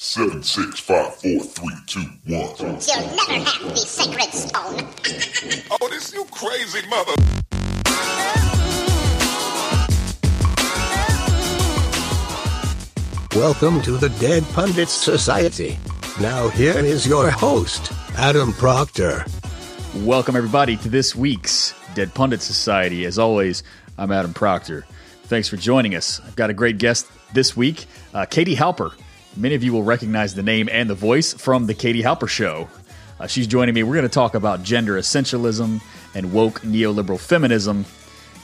Seven, six, five, four, three, two, one. You'll never have the sacred stone. Oh, this you crazy mother. Welcome to the Dead Pundits Society. Now, here is your host, Adam Proctor. Welcome, everybody, to this week's Dead Pundit Society. As always, I'm Adam Proctor. Thanks for joining us. I've got a great guest this week, uh, Katie Halper. Many of you will recognize the name and the voice from The Katie Halper Show. Uh, she's joining me. We're going to talk about gender essentialism and woke neoliberal feminism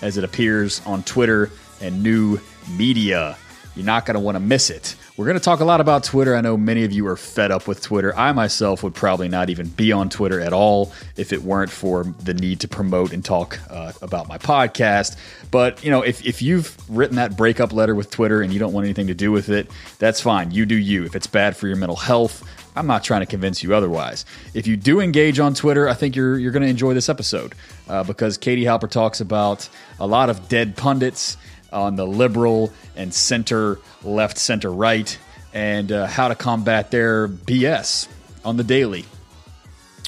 as it appears on Twitter and new media. You're not going to want to miss it. We're going to talk a lot about Twitter. I know many of you are fed up with Twitter. I myself would probably not even be on Twitter at all if it weren't for the need to promote and talk uh, about my podcast. But, you know, if, if you've written that breakup letter with Twitter and you don't want anything to do with it, that's fine. You do you. If it's bad for your mental health, I'm not trying to convince you otherwise. If you do engage on Twitter, I think you're, you're going to enjoy this episode uh, because Katie Halper talks about a lot of dead pundits on the liberal and center, left, center, right, and uh, how to combat their BS on the daily.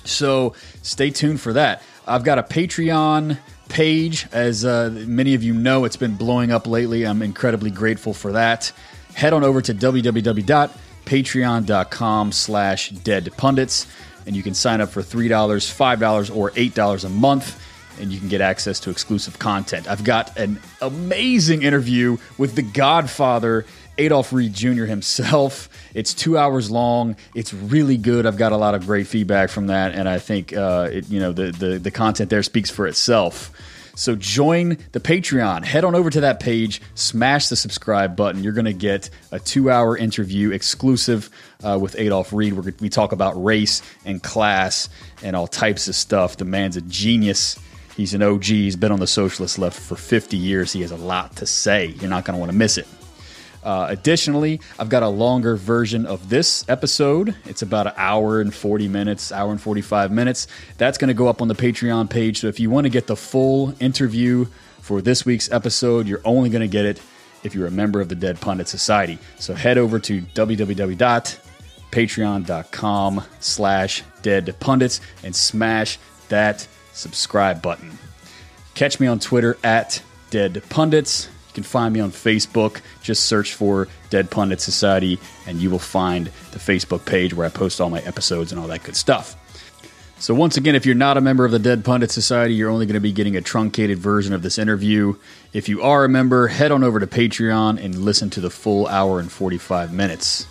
So stay tuned for that. I've got a Patreon page. As uh, many of you know, it's been blowing up lately. I'm incredibly grateful for that. Head on over to www.patreon.com slash dead pundits and you can sign up for $3, $5, or $8 a month and you can get access to exclusive content. I've got an amazing interview with the Godfather, Adolph Reed Jr. himself. It's two hours long. It's really good. I've got a lot of great feedback from that, and I think uh, it, you know the, the the content there speaks for itself. So join the Patreon. Head on over to that page, smash the subscribe button. You're going to get a two-hour interview exclusive uh, with Adolph Reed. Where we talk about race and class and all types of stuff. The man's a genius. He's an OG. He's been on the socialist left for 50 years. He has a lot to say. You're not going to want to miss it. Uh, additionally, I've got a longer version of this episode. It's about an hour and 40 minutes, hour and 45 minutes. That's going to go up on the Patreon page. So if you want to get the full interview for this week's episode, you're only going to get it if you're a member of the Dead Pundit Society. So head over to www.patreon.com slash dead pundits and smash that subscribe button. Catch me on Twitter at Dead Pundits. You can find me on Facebook. Just search for Dead Pundit Society, and you will find the Facebook page where I post all my episodes and all that good stuff. So, once again, if you're not a member of the Dead Pundit Society, you're only going to be getting a truncated version of this interview. If you are a member, head on over to Patreon and listen to the full hour and 45 minutes.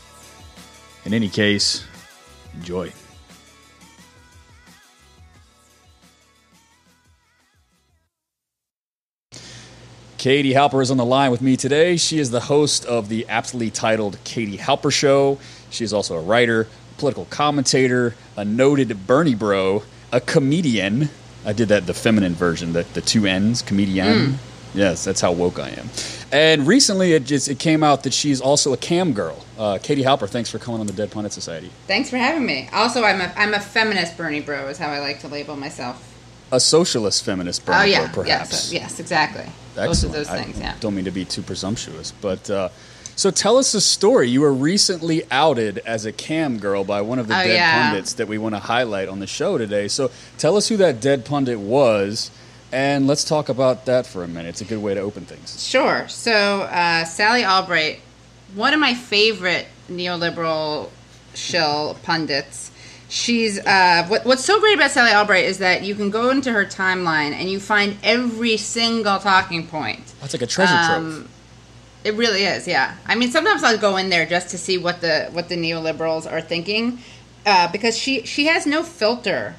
In any case, enjoy. Katie Halper is on the line with me today. She is the host of the aptly titled Katie Halper Show. She is also a writer, political commentator, a noted Bernie bro, a comedian. I did that the feminine version, the, the two N's, comedian. Yes, that's how woke I am. And recently, it just it came out that she's also a cam girl. Uh, Katie Halper, thanks for coming on the Dead Pundit Society. Thanks for having me. Also, I'm a I'm a feminist Bernie bro is how I like to label myself. A socialist feminist, Bernie oh yeah, perhaps. yes, yes, exactly. Both of those things. Yeah. Don't mean to be too presumptuous, but uh, so tell us a story. You were recently outed as a cam girl by one of the Oh, dead yeah. pundits that we want to highlight on the show today. So tell us who that dead pundit was, and let's talk about that for a minute. It's a good way to open things. Sure. So uh, Sally Albright, one of my favorite neoliberal shill pundits. She's uh, what, what's so great about Sally Albright is that you can go into her timeline and you find every single talking point. That's like a treasure Um, trove. It really is, yeah. I mean, sometimes I'll go in there just to see what the what the neoliberals are thinking, uh, because she she has no filter,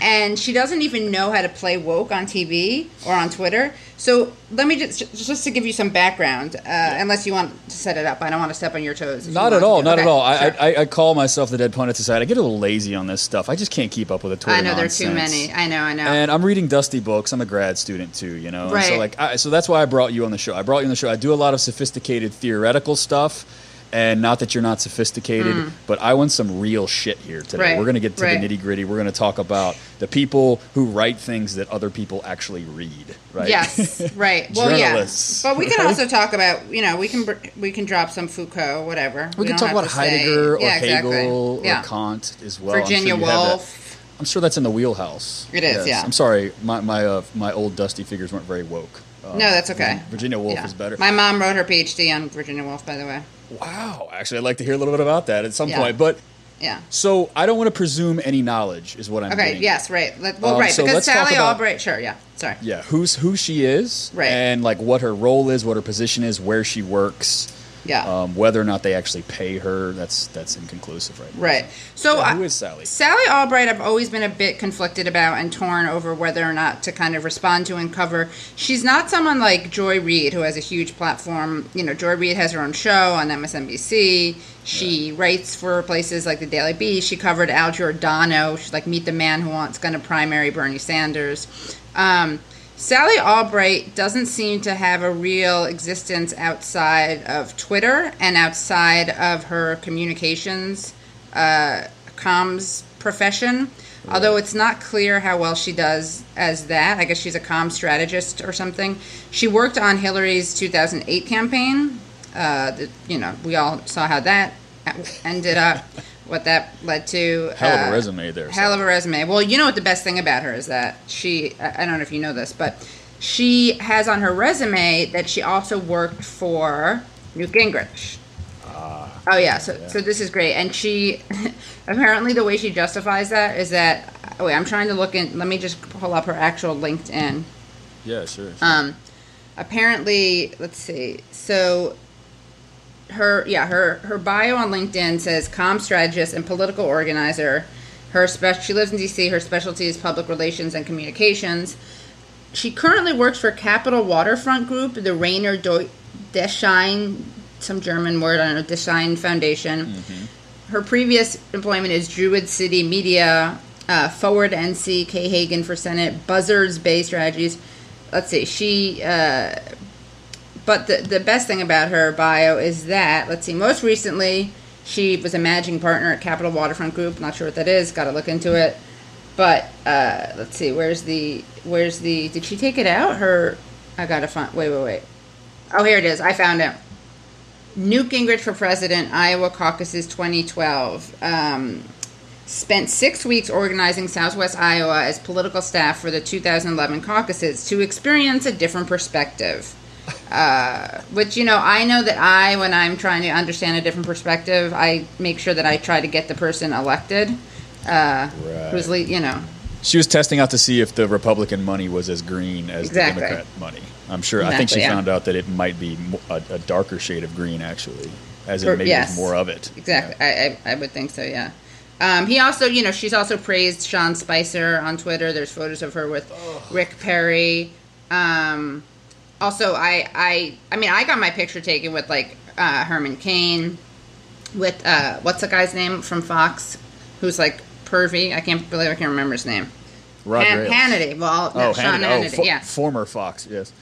and she doesn't even know how to play woke on TV or on Twitter. So let me just just to give you some background, uh, unless you want to set it up. I don't want to step on your toes. Not at all. to. Not at all. I. I, I call myself the Dead Pundit Society. I get a little lazy on this stuff. I just can't keep up with the Twitter I know there are too many. I know. I know. And I'm reading dusty books. I'm a grad student too, you know. And So like, I, so that's why I brought you on the show. I brought you on the show. I do a lot of sophisticated theoretical stuff, And not that you're not sophisticated, but I want some real shit here today. Mm. Right, We're going to get to right. the nitty gritty. We're going to talk about the people who write things that other people actually read, right? Yes, right. Well, yeah. But we can right? also talk about, you know, we can we can drop some Foucault, whatever. We, can talk about to say- Heidegger or yeah, exactly. Hegel yeah. or Kant as well. I'm sure Virginia that. Woolf. I'm sure that's in the wheelhouse. It is, yeah. I'm sorry, my my uh, my old dusty figures weren't very woke. Uh, No, that's okay. Virginia Woolf Yeah. is better. My mom wrote her PhD on Virginia Woolf, by the way. wow, actually, I'd like to hear a little bit about that at some Yeah. point. But Yeah. so I don't want to presume any knowledge, is what I'm. Okay. getting Yes. Right. Let, well, Um, right. so because let's talk Sally about- Albright. Sure. Yeah. Sorry. Yeah, who's who she is, Right. and like what her role is, what her position is, where she works, Yeah. um, whether or not they actually pay her. That's that's inconclusive right now. Right. So I- who is Sally? Sally Albright, I've always been a bit conflicted about and torn over whether or not to kind of respond to and cover. She's not someone like Joy Reid, who has a huge platform. You know, Joy Reid has her own show on MSNBC. She writes for places like the Daily Beast. She covered Al Giordano. She's like Meet the Man Who Wants going to primary Bernie Sanders. Um, Sally Albright doesn't seem to have a real existence outside of Twitter and outside of her communications uh, comms profession. Although it's not clear how well she does as that. I guess she's a comm strategist or something. She worked on Hillary's 2008 campaign. Uh, the, you know, we all saw how that ended up, what that led to. Hell of a Uh, resume there. Hell of a resume. Well, you know what the best thing about her is that she, I don't know if you know this, but she has on her resume that she also worked for Newt Gingrich. Ah. Oh, yeah. So, so this is great. And she, apparently, the way she justifies that is that, oh, wait, I'm trying to look in, let me just pull up her actual LinkedIn. Yeah, sure. sure. Um, apparently, let's see. So her yeah her her bio on LinkedIn says comm strategist and political organizer. Her spe- she lives in D.C. Her specialty is public relations and communications. She currently works for Capital Waterfront Group, the Rainer Deu- Deschein, some German word, I don't know, Deschein Foundation. Her previous employment is Druid City Media, uh, Forward NC, Kay Hagan for Senate, Buzzards Bay Strategies. Let's see, she, uh, but the, the best thing about her bio is that, let's see, most recently she was a managing partner at Capital Waterfront Group. Not sure what that is, got to look into it. But uh, let's see, where's the, where's the, did she take it out? Her, I gotta find, wait, wait, wait. Oh, here it is, I found it. Newt Gingrich for president, Iowa caucuses 2012. Um, spent six weeks organizing Southwest Iowa as political staff for the 2011 caucuses to experience a different perspective. Uh, which, you know, I know that I, when I'm trying to understand a different perspective, I make sure that I try to get the person elected. Uh, Right. Who's, le- you know, She was testing out to see if the Republican money was as green as Exactly. the Democrat money. I'm sure. I think she yeah. found out that it might be a, a darker shade of green, actually, as it maybe yes. more of it. Exactly. I, I I would think so. Yeah. Um, he also, you know, she's also praised Sean Spicer on Twitter. There's photos of her with Rick Perry. Um, also, I, I, I mean, I got my picture taken with like uh, Herman Cain, with uh, what's the guy's name from Fox, who's like pervy. I can't believe I can't remember his name. Roger Han- Hannity. Well, no, Oh, Sean Hannity. Hannity. Oh, fo- yeah. former Fox. Yes,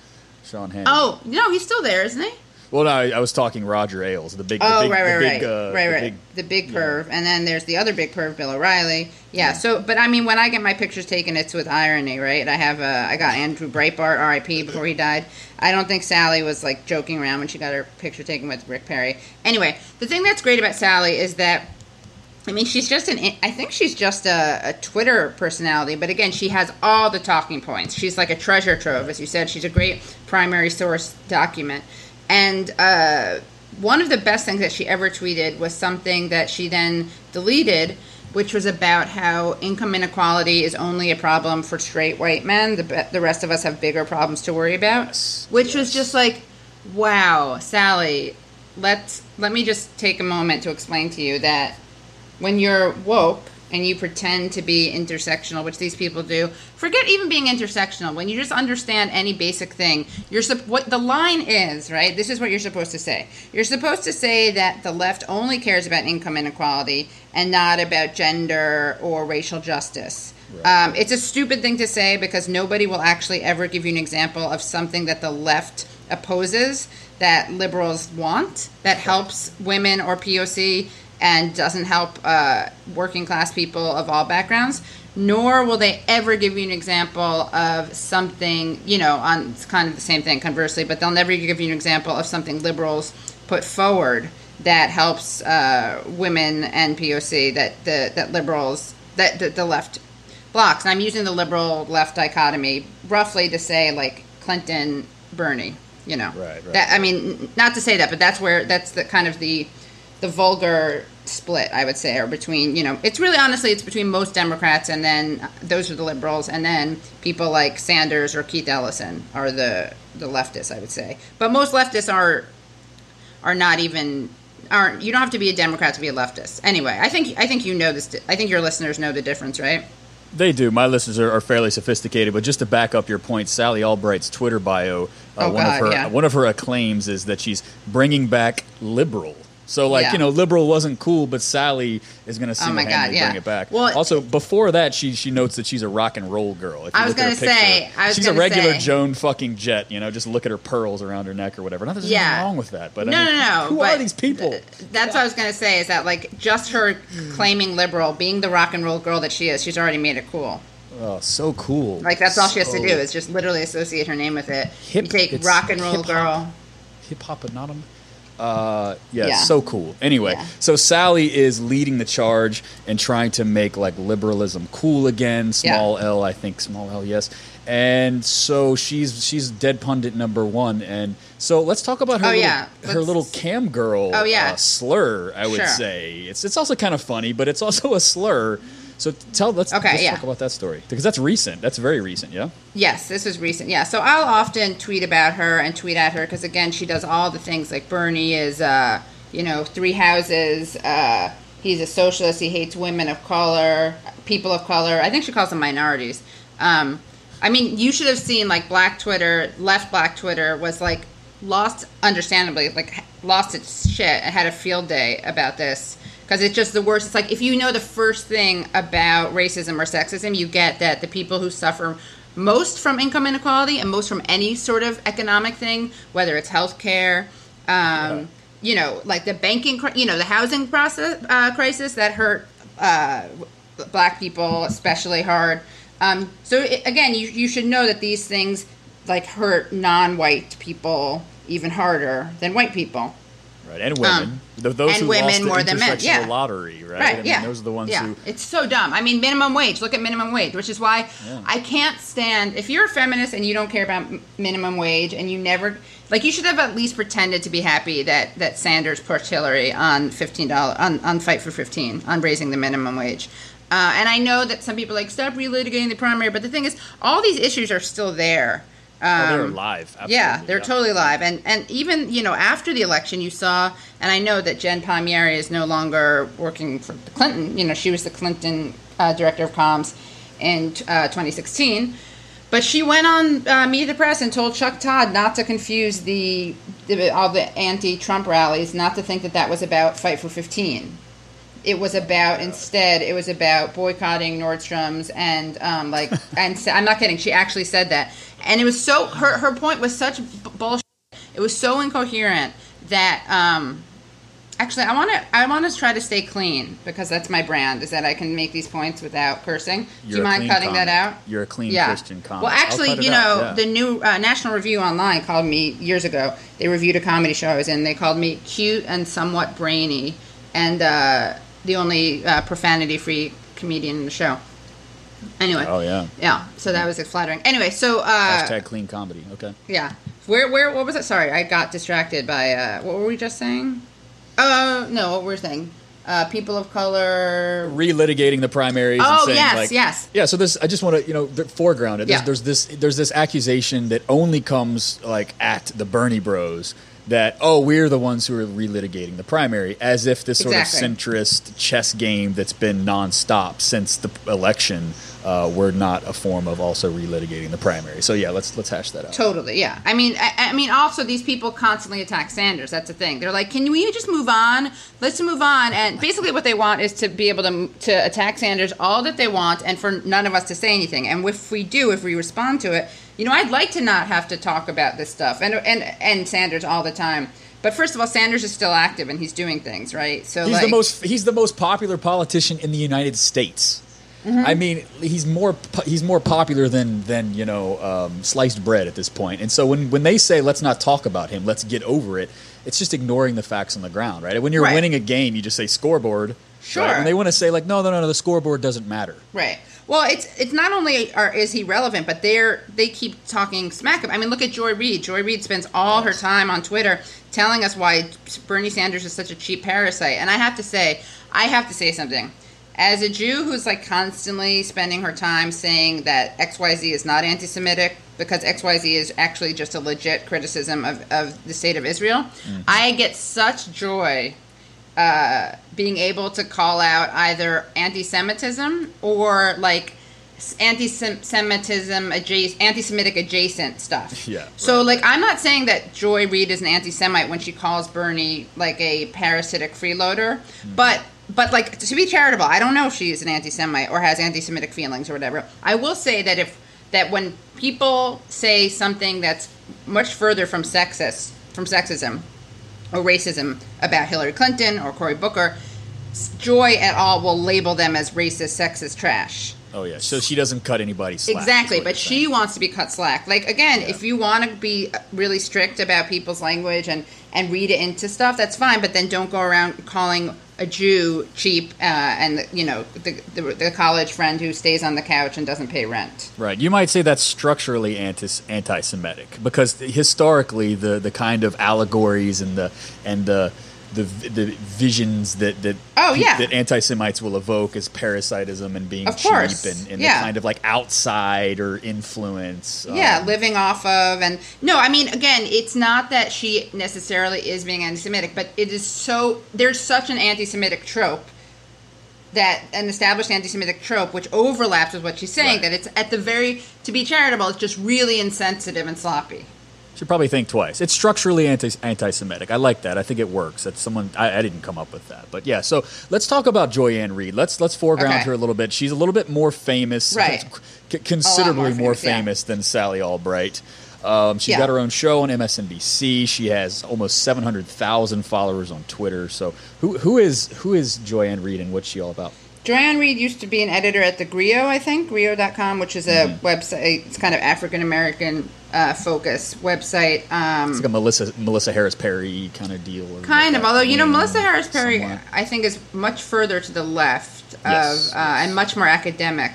Sean Hannity. Oh no, he's still there, isn't he? Well, no, I, I was talking Roger Ailes, the big, the Oh, big, right, right, the big, right, uh, right, the right. big- the big perv, and then there's the other big perv, Bill O'Reilly. Yeah. So, but I mean, when I get my pictures taken, it's with irony, right? I have, uh, I got Andrew Breitbart, R.I.P. Before he died. I don't think Sally was like joking around when she got her picture taken with Rick Perry. Anyway, the thing that's great about Sally is that. I mean, she's just an. I think she's just a, a Twitter personality, but again, she has all the talking points. She's like a treasure trove, as you said. She's a great primary source document, and uh, one of the best things that she ever tweeted was something that she then deleted, which was about how income inequality is only a problem for straight white men. The the rest of us have bigger problems to worry about. Yes, Which was just like, wow, Sally. Let's let me just take a moment to explain to you that when you're woke and you pretend to be intersectional, which these people do, forget even being intersectional. When you just understand any basic thing, you're what the line is, right? This is what you're supposed to say. You're supposed to say that the left only cares about income inequality and not about gender or racial justice. Um, it's a stupid thing to say because nobody will actually ever give you an example of something that the left opposes that liberals want that helps women or POC and doesn't help uh, working class people of all backgrounds. Nor will they ever give you an example of something, you know, on it's kind of the same thing conversely, but they'll never give you an example of something liberals put forward that helps uh, women and POC that the that liberals that, that the left blocks. And I'm using the liberal left dichotomy roughly to say like Clinton, Bernie. You know, Right, right. That I mean, not to say that, but that's where that's the kind of the the vulgar split I would say, or between you know, it's really honestly it's between most Democrats and then those are the liberals, and then people like Sanders or Keith Ellison are the the leftists I would say. But most leftists are are not even aren't you don't have to be a Democrat to be a leftist. Anyway, I think I think you know this. I think your listeners know the difference, right? They do. My listeners are, are fairly sophisticated, but just to back up your point, Sally Albright's Twitter bio, uh, Oh, one God, of her yeah. one of her acclaims is that she's bringing back liberal. So, like Yeah. you know, liberal wasn't cool, but Sally is going to Oh single-handedly God, yeah. bring it back. Well- also, before that, she she notes that she's a rock and roll girl. I was her gonna say- was she's a regular say- Joan fucking Jett. You know, just look at her pearls around her neck or whatever. Not that there's Yeah. wrong with that, but no, I mean, no, no. who but are these people? th- That's what I was going to say. Is that like just her claiming liberal, being the rock and roll girl that she is? She's already made it cool. Oh, so cool. Like that's all she has to do is just literally associate her name with it. Hip- you take rock and roll hip-hop. girl. hip hop anonymous. Uh, yeah, Yeah. so cool. Anyway, Yeah. so Sally is leading the charge and trying to make like liberalism cool again. Small L, I think. Small L, yes. And so she's she's dead pundit number one. And so let's talk about her Oh, little, yeah. her little cam girl Oh, yeah. uh, slur. I would Sure. say it's it's also kind of funny, but it's also a slur. So tell let's, Okay, let's yeah. talk about that story because that's recent. That's very recent. Yeah. Yes, this was recent. Yeah, so I'll often tweet about her and tweet at her because again, she does all the things like Bernie is, uh, you know, three houses. Uh, he's a socialist. He hates women of color, people of color. I think she calls them minorities. Um, I mean, you should have seen like Black Twitter, left Black Twitter was like lost, understandably, like lost its shit and had a field day about this because it's just the worst. It's like if you know the first thing about racism or sexism, you get that the people who suffer most from income inequality and most from any sort of economic thing, whether it's healthcare, um, you know, like the banking, you know, the housing process uh, crisis that hurt uh, black people especially hard. Um, so it, again, you you should know that these things like hurt non-white people even harder than white people. Right. And women. Um, Th- those and who women lost the more than men, yeah. lottery. Right. Right. I mean, yeah. Those are the ones yeah. who. It's so dumb. I mean, minimum wage. Look at minimum wage, which is why Yeah. I can't stand. If you're a feminist and you don't care about minimum wage and you never like, you should have at least pretended to be happy that that Sanders pushed Hillary on fifteen dollars on on fight for fifteen on raising the minimum wage. Uh, and I know that some people are like stop relitigating the primary, but the thing is, all these issues are still there. Oh, they're Um, live. Absolutely, yeah, they're totally live, and and even you know after the election, you saw, and I know that Jen Palmieri is no longer working for the Clinton. You know, she was the Clinton uh, director of comms in uh, 2016, but she went on uh, Meet the Press and told Chuck Todd not to confuse the, the all the anti-Trump rallies, not to think that that was about Fight for 15 it was about instead it was about boycotting Nordstrom's and um, like and I'm not kidding she actually said that and it was so her her point was such bullshit it was so incoherent that um, actually I want to I want to try to stay clean because that's my brand is that I can make these points without cursing do You're you mind cutting that out You're a clean yeah. Christian comic. Well, actually, you know, yeah. the new uh, National Review Online called me years ago. They reviewed a comedy show I was in. They called me cute and somewhat brainy, and uh, the only uh, profanity-free comedian in the show. Anyway. Oh yeah. Yeah. So that was flattering. Anyway, so uh, Hashtag clean comedy. Okay. yeah. Where where what was it? Sorry, I got distracted by uh, what were we just saying? Uh, no, what we're saying. Uh, people of color. relitigating the primaries. Oh, and saying, yes, like, yes. Yeah. So this, I just want to, you know, the foreground it. There's, Yeah. there's this, there's this accusation that only comes like at the Bernie Bros. That oh, we're the ones who are relitigating the primary, as if this sort Exactly. of centrist chess game that's been nonstop since the election uh, were not a form of also relitigating the primary. So yeah, let's let's hash that out. Totally, yeah. I mean, I, I mean, also these people constantly attack Sanders. That's the thing. They're like, "Can we just move on? Let's move on." And basically, what they want is to be able to to attack Sanders all that they want, and for none of us to say anything. And if we do, if we respond to it, you know, I'd like to not have to talk about this stuff and and and Sanders all the time. But first of all, Sanders is still active and he's doing things, right? So He's like, the most he's the most popular politician in the United States. Mm-hmm. I mean, he's more he's more popular than than you know um, sliced bread at this point. And so when when they say let's not talk about him, let's get over it, it's just ignoring the facts on the ground, right? When you're Right. winning a game, you just say scoreboard. right? Sure. When they want to say like no no no no the scoreboard doesn't matter. Right. Well, it's it's not only are, is he relevant, but they're they keep talking smack. Of, I mean, look at Joy Reid. Joy Reid spends all her time on Twitter telling us why Bernie Sanders is such a cheap parasite. And I have to say, I have to say something. As a Jew who's like constantly spending her time saying that XYZ is not anti-Semitic because XYZ is actually just a legit criticism of, of the state of Israel, I get such joy uh, being able to call out either anti-Semitism or like anti-Semitism adjacent, anti-Semitic adjacent stuff. Yeah, So like, I'm not saying that Joy Reid is an anti-Semite when she calls Bernie like a parasitic freeloader, but but like to be charitable, I don't know if she is an anti-Semite or has anti-Semitic feelings or whatever. I will say that if that when people say something that's much further from sexist from sexism or racism about Hillary Clinton or Cory Booker, Joy et al. will label them as racist, sexist trash. Oh yeah, so she doesn't cut anybody slack. exactly, but she saying. wants to be cut slack. Like again, if you want to be really strict about people's language and and read it into stuff, that's fine. But then don't go around calling a Jew cheap uh, and you know the, the the college friend who stays on the couch and doesn't pay rent. Right. You might say that's structurally anti anti-Semitic because historically the, the kind of allegories and the and the the, the visions that that Oh, yeah. that anti-Semites will evoke is parasitism and being Of cheap course. and, and Yeah. the kind of like outside or influence. Yeah, um, living off of and no, I mean again, it's not that she necessarily is being anti-Semitic, but it is so there's such an anti-Semitic trope that an established anti-Semitic trope which overlaps with what she's saying Right. that it's at the very to be charitable, it's just really insensitive and sloppy. Should probably think twice. It's structurally anti anti-Semitic. I like that. I think it works. That's someone I, I didn't come up with that, but yeah. So let's talk about Joy-Ann Reid. Let's let's foreground Okay. her a little bit. She's a little bit more famous, Right. c- considerably more more famous, yeah. than Sally Albright. Um, she's Yeah. got her own show on MSNBC. She has almost seven hundred thousand followers on Twitter. So who who is who is Joy-Ann Reid and what's she all about? Joy-Ann Reid used to be an editor at the Grio, I think, Grio.com, which is a Mm-hmm. website, it's kind of African American uh, focus website. Um, It's like a Melissa Melissa Harris Perry kind of deal. or Kind of, although you know Mm, Melissa Harris Perry, somewhat. I think is much further to the left Yes, of uh, and much more academic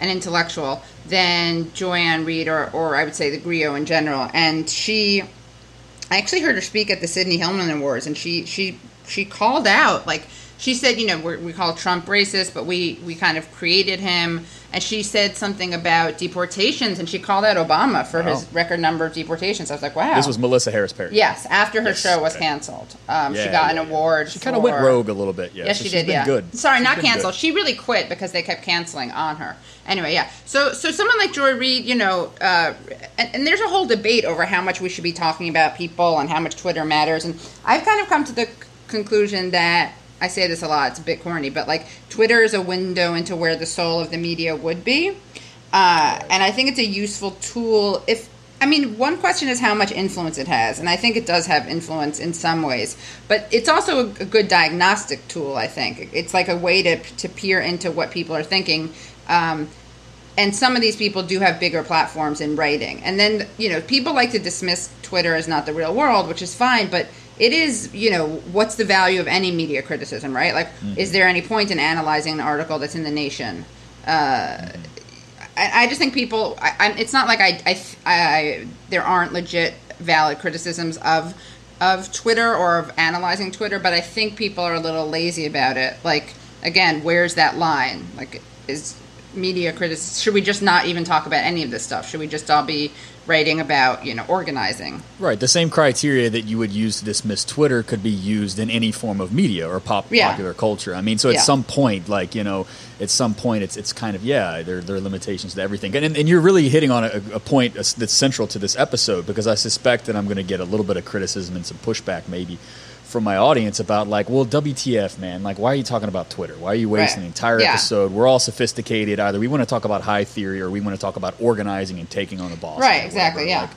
and intellectual than Joy-Ann Reid or, or I would say the Grio in general. And she, I actually heard her speak at the Sidney Hillman Awards, and she she she called out like she said, you know, we're, we call Trump racist, but we we kind of created him. And she said something about deportations, and she called out Obama for his record number of deportations. I was like, wow. This was Melissa Harris Perry. Yes, after her Yes, show was canceled, um, she got yeah, an award. She kind of went rogue a little bit. Yeah, Yes, so she she's did. been yeah, Good. Sorry, She's not canceled. good. She really quit because they kept canceling on her. Anyway, yeah. So, so someone like Joy Reid, you know, uh, and, and there's a whole debate over how much we should be talking about people and how much Twitter matters. And I've kind of come to the conclusion that I say this a lot. It's a bit corny, but like Twitter is a window into where the soul of the media would be. Uh, and I think it's a useful tool if I mean, one question is how much influence it has, and I think it does have influence in some ways. But it's also a, a good diagnostic tool. I think it's like a way to to peer into what people are thinking. Um, and some of these people do have bigger platforms in writing. And then you know, people like to dismiss Twitter as not the real world, which is fine, but it is. You know, what's the value of any media criticism, right? Like, is there any point in analyzing an article that's in the Nation? Uh, I, I just think people. I, I, it's not like I, I, I, there aren't legit, valid criticisms of of Twitter or of analyzing Twitter, but I think people are a little lazy about it. Like, again, where's that line? Like, is media critics? Should we just not even talk about any of this stuff? Should we just all be writing about you know organizing? Right. The same criteria that you would use to dismiss Twitter could be used in any form of media or pop Yeah. popular culture. I mean, so at Yeah. some point, like you know, at some point, it's it's kind of yeah, there there are limitations to everything, and and you're really hitting on a, a point that's central to this episode because I suspect that I'm going to get a little bit of criticism and some pushback maybe. From my audience about like, well, WTF, man? Like, why are you talking about Twitter? Why are you wasting Right. an entire Yeah. episode? We're all sophisticated. Either we want to talk about high theory or we want to talk about organizing and taking on the boss. Right, exactly, whatever. yeah. Like,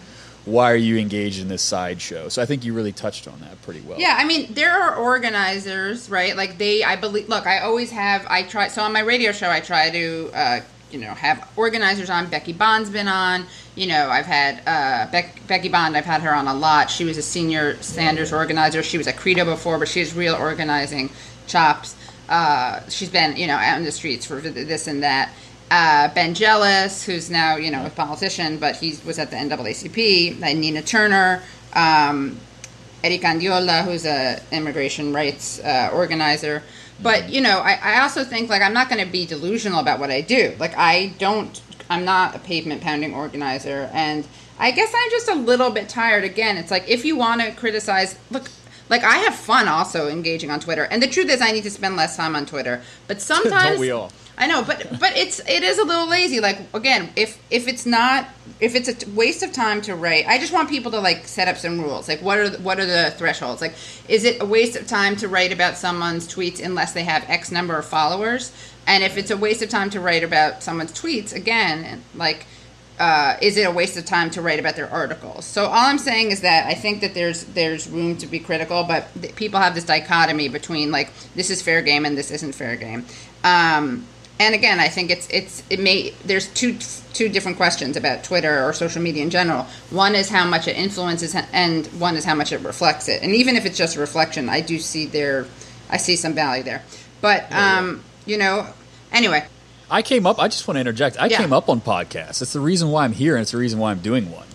why are you engaged in this sideshow? So I think you really touched on that pretty well. Yeah, I mean, there are organizers, right? Like they, I believe. Look, I always have. I try. So on my radio show, I try to, uh, you know, have organizers on. Becky Bond's been on. You know, I've had uh, Bec- Becky Bond. I've had her on a lot. She was a senior Sanders organizer. She was at Credo before, but she has real organizing chops. Uh, she's been, you know, out in the streets for this and that. Uh, ben Jealous, who's now, you know, a politician, but he was at the NAACP. Nina Turner. Um, Erika Andiola, who's a immigration rights uh, organizer. But you know, I, I also think like I'm not going to be delusional about what I do. Like I don't, I'm not a pavement pounding organizer, and I guess I'm just a little bit tired. Again, it's like if you want to criticize, look. Like I have fun also engaging on Twitter, and the truth is I need to spend less time on Twitter. But sometimes we all? I know, but but it's it is a little lazy. Like again, if if it's not if it's a waste of time to write, I just want people to like set up some rules. Like what are the, what are the thresholds? Like is it a waste of time to write about someone's tweets unless they have X number of followers? And if it's a waste of time to write about someone's tweets, again, like uh, is it a waste of time to write about their articles? So all I'm saying is that I think that there's there's room to be critical, but people have this dichotomy between like this is fair game and this isn't fair game. Um, and again, I think it's it's it may there's two two different questions about Twitter or social media in general. One is how much it influences, and one is how much it reflects it. And even if it's just a reflection, I do see there, I see some value there. But um, you know, anyway, I came up. I just want to interject. I Yeah. came up on podcasts. It's the reason why I'm here, and it's the reason why I'm doing one.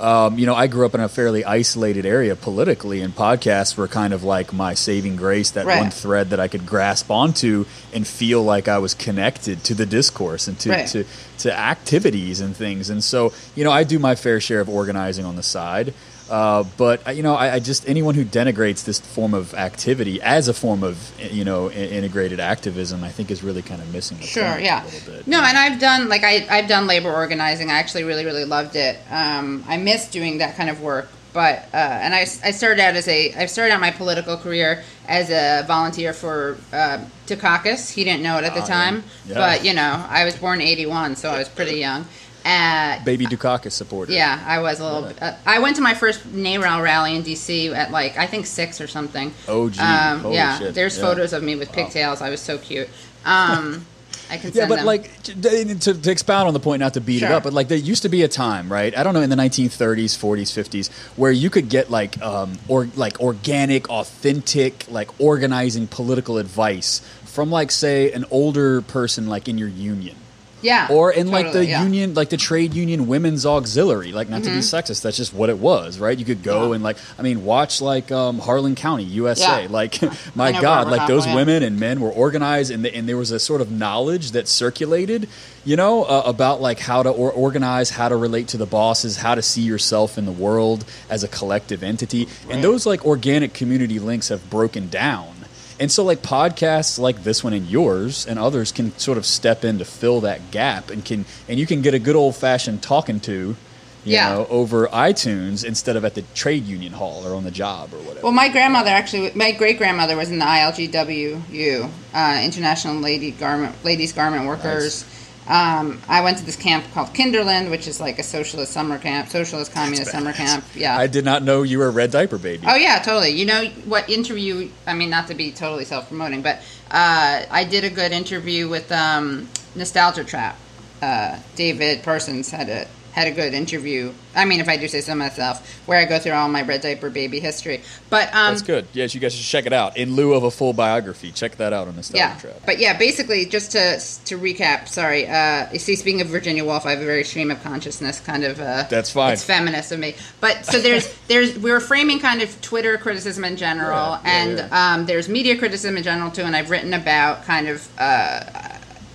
Um, you know, I grew up in a fairly isolated area politically, and podcasts were kind of like my saving grace, that Right. one thread that I could grasp onto and feel like I was connected to the discourse and to, Right. to, to activities and things. And so, you know, I do my fair share of organizing on the side. Uh, but uh, you know, I, I just anyone who denigrates this form of activity as a form of you know i- integrated activism, I think is really kind of missing the Sure, point yeah. a little bit. No, and I've done like I I've done labor organizing. I actually really really loved it. Um, I miss doing that kind of work. But uh, and I, I started out as a I started out my political career as a volunteer for uh, Dukakis. He didn't know it at the Ah, time, Yeah. but you know I was born '81, so I was pretty young. Uh, Baby Dukakis supporter. yeah, I was a little. Uh, I went to my first NARAL rally in DC at like I think six or something. Oh, gee. Um, yeah, shit. there's Yeah. photos of me with pigtails. I was so cute. Um, I can send Yeah, but them. like to, to, expound on the point, not to beat it up, but like there used to be a time, right? I don't know, in the 1930s, 40s, 50s, where you could get like um or like organic, authentic, like organizing political advice from like say an older person like in your union. Yeah, or in like the yeah. Mm-hmm. union like the trade union women's auxiliary like not to be sexist that's just what it was right you could go Yeah. and like i mean watch like um, harlan county usa Yeah. like my god like those yeah. women and men were organized and, the, and there was a sort of knowledge that circulated you know uh, about like how to or- organize how to relate to the bosses how to see yourself in the world as a collective entity and those like organic community links have broken down and so, like podcasts like this one and yours and others can sort of step in to fill that gap, and can and you can get a good old fashioned talking to, you Yeah. know, over iTunes instead of at the trade union hall or on the job or whatever. Well, my grandmother actually, my great grandmother was in the ILGWU, uh, International Lady Garment Ladies Garment Workers. Um, I went to this camp called Kinderland, which is like a socialist summer camp, socialist communist summer camp. Yeah. I did not know you were a red diaper baby. Oh yeah, totally. You know what interview? I mean, not to be totally self-promoting, but uh, I did a good interview with um, Nostalgia Trap. Uh, David Parsons had a had a good interview. I mean, if I do say so myself, where I go through all my red diaper baby history. But um, That's good. Yes, you guys should check it out in lieu of a full biography. Check that out on Nostalgia yeah, Trap. but yeah, basically, just to to recap. Sorry, uh, you see, speaking of Virginia Woolf, I have a very stream of consciousness kind of. Uh, That's fine. It's feminist of me, but so there's there's we were framing kind of Twitter criticism in general, Yeah, yeah, and. Um, there's media criticism in general too, and I've written about kind of. Uh,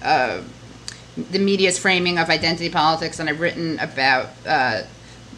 uh, the media's framing of identity politics, and I've written about uh,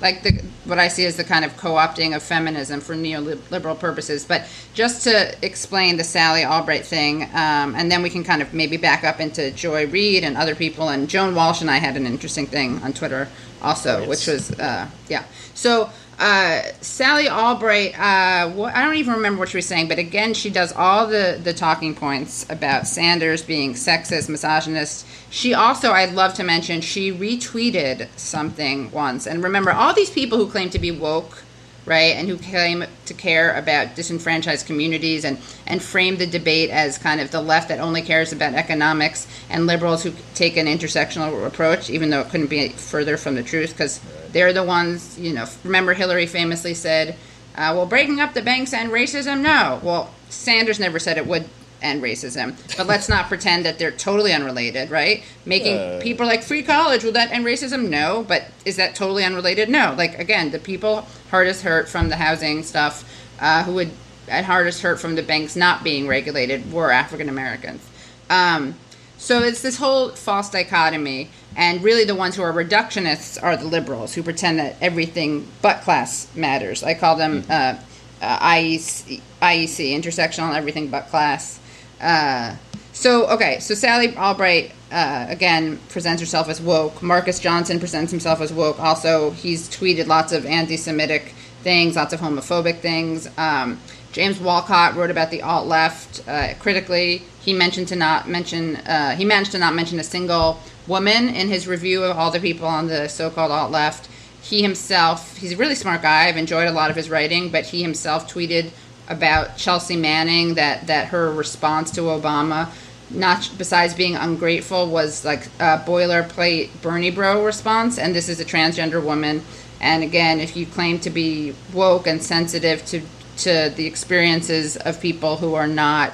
like the what I see as the kind of co-opting of feminism for neoliberal purposes. But just to explain the Sally Albright thing, um, and then we can kind of maybe back up into Joy Reid and other people. And Joan Walsh and I had an interesting thing on Twitter also, Oh, yes. which was uh, yeah. So uh, Sally Albright, uh, I don't even remember what she was saying, but again, she does all the the talking points about Sanders being sexist, misogynist. She also, I'd love to mention, she retweeted something once, and remember, all these people who claim to be woke. Right, and who claim to care about disenfranchised communities and, and frame the debate as kind of the left that only cares about economics and liberals who take an intersectional approach, even though it couldn't be further from the truth, because they're the ones, you know. Remember, Hillary famously said, uh, "Well, breaking up the banks and racism? No." Well, Sanders never said it would end racism, but let's not pretend that they're totally unrelated, right? Making people like free college will that end racism? No, but is that totally unrelated? No. Like again, the people hardest hurt from the housing stuff, uh, who would and hardest hurt from the banks not being regulated were African Americans. Um, so it's this whole false dichotomy, and really the ones who are reductionists are the liberals who pretend that everything but class matters. I call them uh, uh, IEC, IEC, intersectional everything but class. Uh, so okay, so Sally Albright uh, again presents herself as woke. Marcus Johnson presents himself as woke. Also, he's tweeted lots of anti-Semitic things, lots of homophobic things. Um, James Wolcott wrote about the alt left uh, critically. He mentioned to not mention. Uh, he managed to not mention a single woman in his review of all the people on the so-called alt left. He himself, he's a really smart guy. I've enjoyed a lot of his writing, but he himself tweeted about Chelsea Manning that that her response to Obama, not besides being ungrateful, was like a boilerplate Bernie bro response. And this is a transgender woman. And again, if you claim to be woke and sensitive to to the experiences of people who are not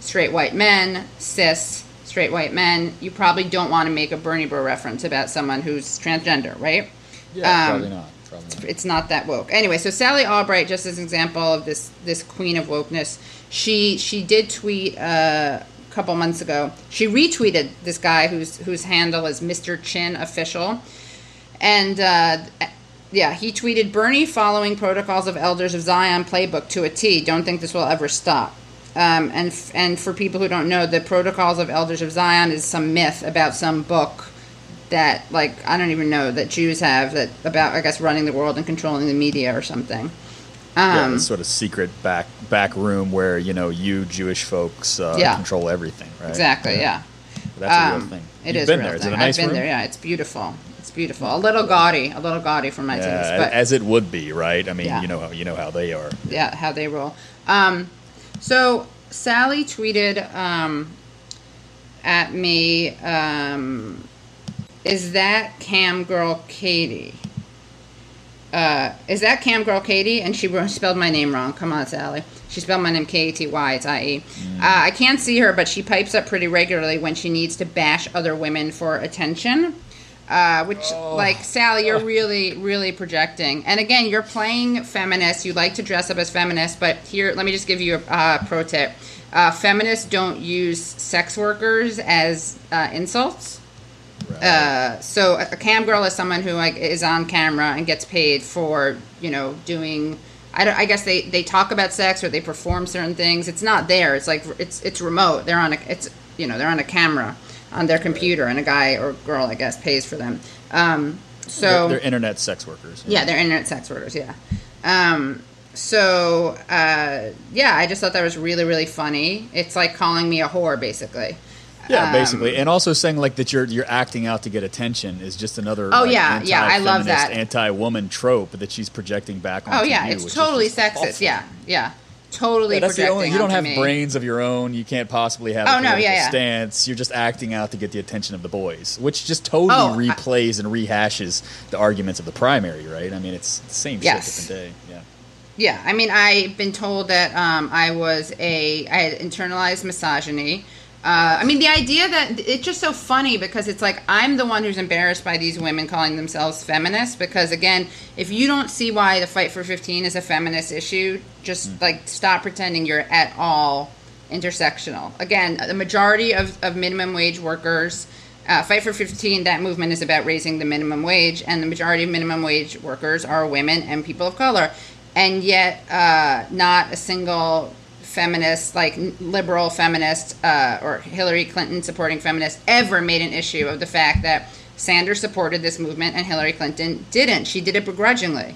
straight white men, cis straight white men, you probably don't want to make a Bernie bro reference about someone who's transgender, right? Yeah, Um, probably not. Not. it's not that woke. Anyway, so Sally Albright, just as an example of this this queen of wokeness, she she did tweet uh, a couple months ago. She retweeted this guy whose whose handle is Mr. Chin Official, and uh, yeah, he tweeted Bernie following protocols of Elders of Zion playbook to a T. Don't think this will ever stop. Um, and f- and for people who don't know, the protocols of Elders of Zion is some myth about some book that like I don't even know that Jews have that about I guess running the world and controlling the media or something. Um, this sort of secret back back room where you know you Jewish folks uh, Yeah. control everything, right? exactly, yeah. That's a real Um, thing. It You've is been there. Is thing. it a nice I've been room? there. Yeah, it's beautiful. It's beautiful. A little gaudy, a little gaudy for my taste, Yeah, but as it would be, right? I mean, Yeah. you know how you know how they are. yeah, how they roll. Um, so Sally tweeted um, at me, um, "Is that cam girl Katie?" Uh, is that cam girl Katie? And she spelled my name wrong. Come on, Sally. She spelled my name K A T Y. It's I E. Mm. Uh, I can't see her, but she pipes up pretty regularly when she needs to bash other women for attention. Uh, which, Oh. like Sally, you're really, really projecting. And again, you're playing feminist. You like to dress up as feminist, but here, let me just give you a uh, pro tip. Uh, feminists don't use sex workers as uh, insults. Uh, so a a cam girl is someone who like is on camera and gets paid for you know doing. I, don't, I guess they, they talk about sex or they perform certain things. It's not there. It's like it's it's remote. They're on a it's you know they're on a camera on their computer and a guy or girl I guess pays for them. Um, so they're, they're internet sex workers. yeah, they're internet sex workers. Yeah. Um, so uh, yeah, I just thought that was really really funny. It's like calling me a whore basically. Yeah, Um, basically, and also saying like that you're you're acting out to get attention is just another. Oh, like, yeah, yeah, I love that. Anti-woman trope that she's projecting back on. Oh yeah, you, it's totally sexist. awful. Yeah, yeah, totally Yeah, that's the projecting. only. You don't have me. brains of your own. You can't possibly have. Oh, a no, yeah, yeah. Stance. You're just acting out to get the attention of the boys, which just totally Oh, I- replays and rehashes the arguments of the primary, right? I mean, it's the same Yes. shit, different day. Yeah. Yeah, I mean, I've been told that um, I was a I had internalized misogyny. Uh, I mean, the idea that it's just so funny because it's like I'm the one who's embarrassed by these women calling themselves feminists. Because again, if you don't see why the fight for 15 is a feminist issue, just like stop pretending you're at all intersectional. Again, the majority of, of minimum wage workers Uh, Fight for 15, that movement is about raising the minimum wage, and the majority of minimum wage workers are women and people of color. And yet, uh, not a single feminist, like liberal feminist uh, or Hillary Clinton supporting feminist, ever made an issue of the fact that Sanders supported this movement and Hillary Clinton didn't. She did it begrudgingly.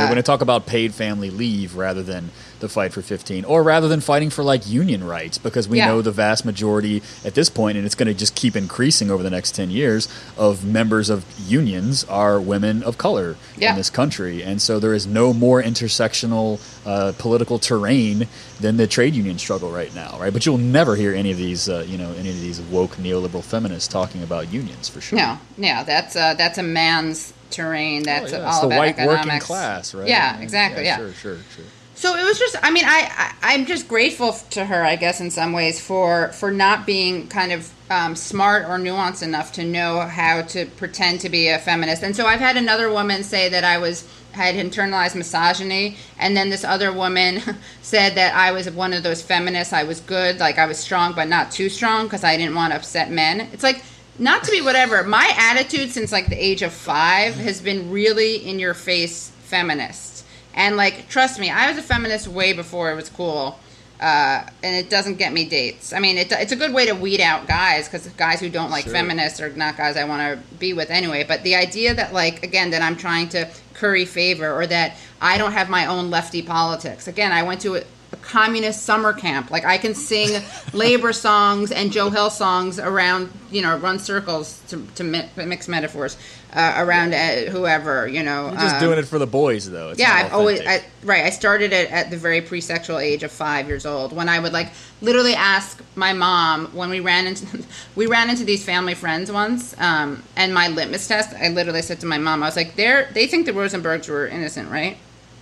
We're going to talk about paid family leave rather than the fight for 15, or rather than fighting for like union rights, because we Yeah. know the vast majority at this point, and it's going to just keep increasing over the next 10 years, of members of unions are women of color Yeah. in this country. And so there is no more intersectional uh, political terrain than the trade union struggle right now, right? But you'll never hear any of these, uh, you know, any of these woke neoliberal feminists talking about unions for sure. No, no, that's a, that's a man's terrain. That's Oh, yeah, all it's the about white economics. working class, right? Yeah, exactly. Yeah. Sure, sure, sure. So it was just. I mean, I, I I'm just grateful to her, I guess, in some ways for for not being kind of um, smart or nuanced enough to know how to pretend to be a feminist. And so I've had another woman say that I was had internalized misogyny, and then this other woman said that I was one of those feminists. I was good, like I was strong, but not too strong because I didn't want to upset men. It's like not to be whatever. My attitude since like the age of five has been really in your face feminist. And like, trust me, I was a feminist way before it was cool. Uh, and it doesn't get me dates. I mean, it, it's a good way to weed out guys because guys who don't like Sure. feminists are not guys I want to be with anyway. But the idea that, like, again, that I'm trying to curry favor or that I don't have my own lefty politics. Again, I went to communist summer camp. Like, I can sing labor songs and Joe Hill songs around, you know, run circles to, to mi- mix metaphors uh, around uh, whoever, you know. You're just um, doing it for the boys, though. It's yeah, I've always. I, right. I started it at the very pre-sexual age of five years old when I would like literally ask my mom when we ran into we ran into these family friends once, um, and my litmus test. I literally said to my mom, I was like, "They're they think the Rosenbergs were innocent, right?"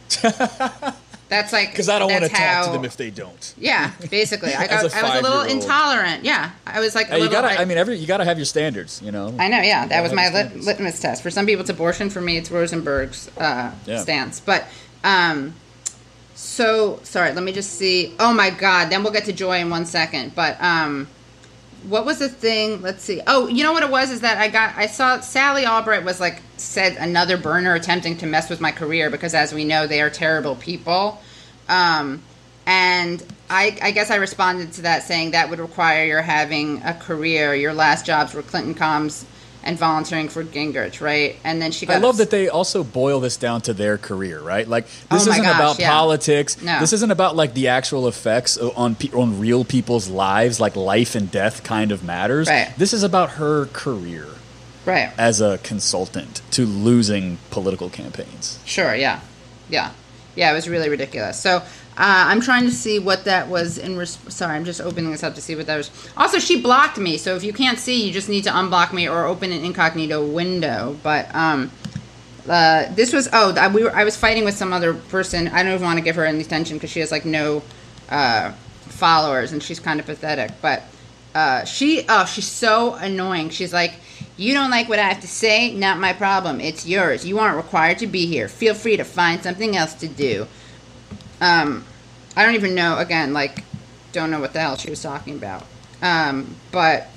That's like because I don't want to that's talk to them if they don't. Yeah, basically, I got I was a little intolerant. Yeah, I was like a Hey, you little. gotta. I- I mean, every you gotta have your standards. You know. I know, yeah. That was my lit- litmus test. For some people, it's abortion. For me, it's Rosenberg's uh, Yeah. stance. But um, so sorry. Let me just see. Oh my God. Then we'll get to joy in one second. But um, what was the thing? Let's see. Oh, you know what it was is that I got I saw Sally Albright was like said another burner attempting to mess with my career because as we know they are terrible people. Um, and I, I guess I responded to that saying that would require your having a career. Your last jobs were Clinton comms and volunteering for Gingrich, right? And then she got I love that they also boil this down to their career, right? Like this Oh isn't gosh, about yeah. politics. No. This isn't about like the actual effects on pe- on real people's lives, like life and death kind of matters. Right. This is about her career right. as a consultant to losing political campaigns. Sure, yeah, yeah, yeah. It was really ridiculous. So uh, I'm trying to see what that was in. Res- Sorry, I'm just opening this up to see what that was. Also, she blocked me, so if you can't see, you just need to unblock me or open an incognito window. But um, uh, this was oh, I, we were, I was fighting with some other person. I don't even want to give her any attention because she has like no uh, followers and she's kind of pathetic. But uh, she oh, she's so annoying. She's like. You don't like what I have to say? Not my problem. It's yours. You aren't required to be here. Feel free to find something else to do. Um, I don't even know. Again, like, don't know what the hell she was talking about. Um, but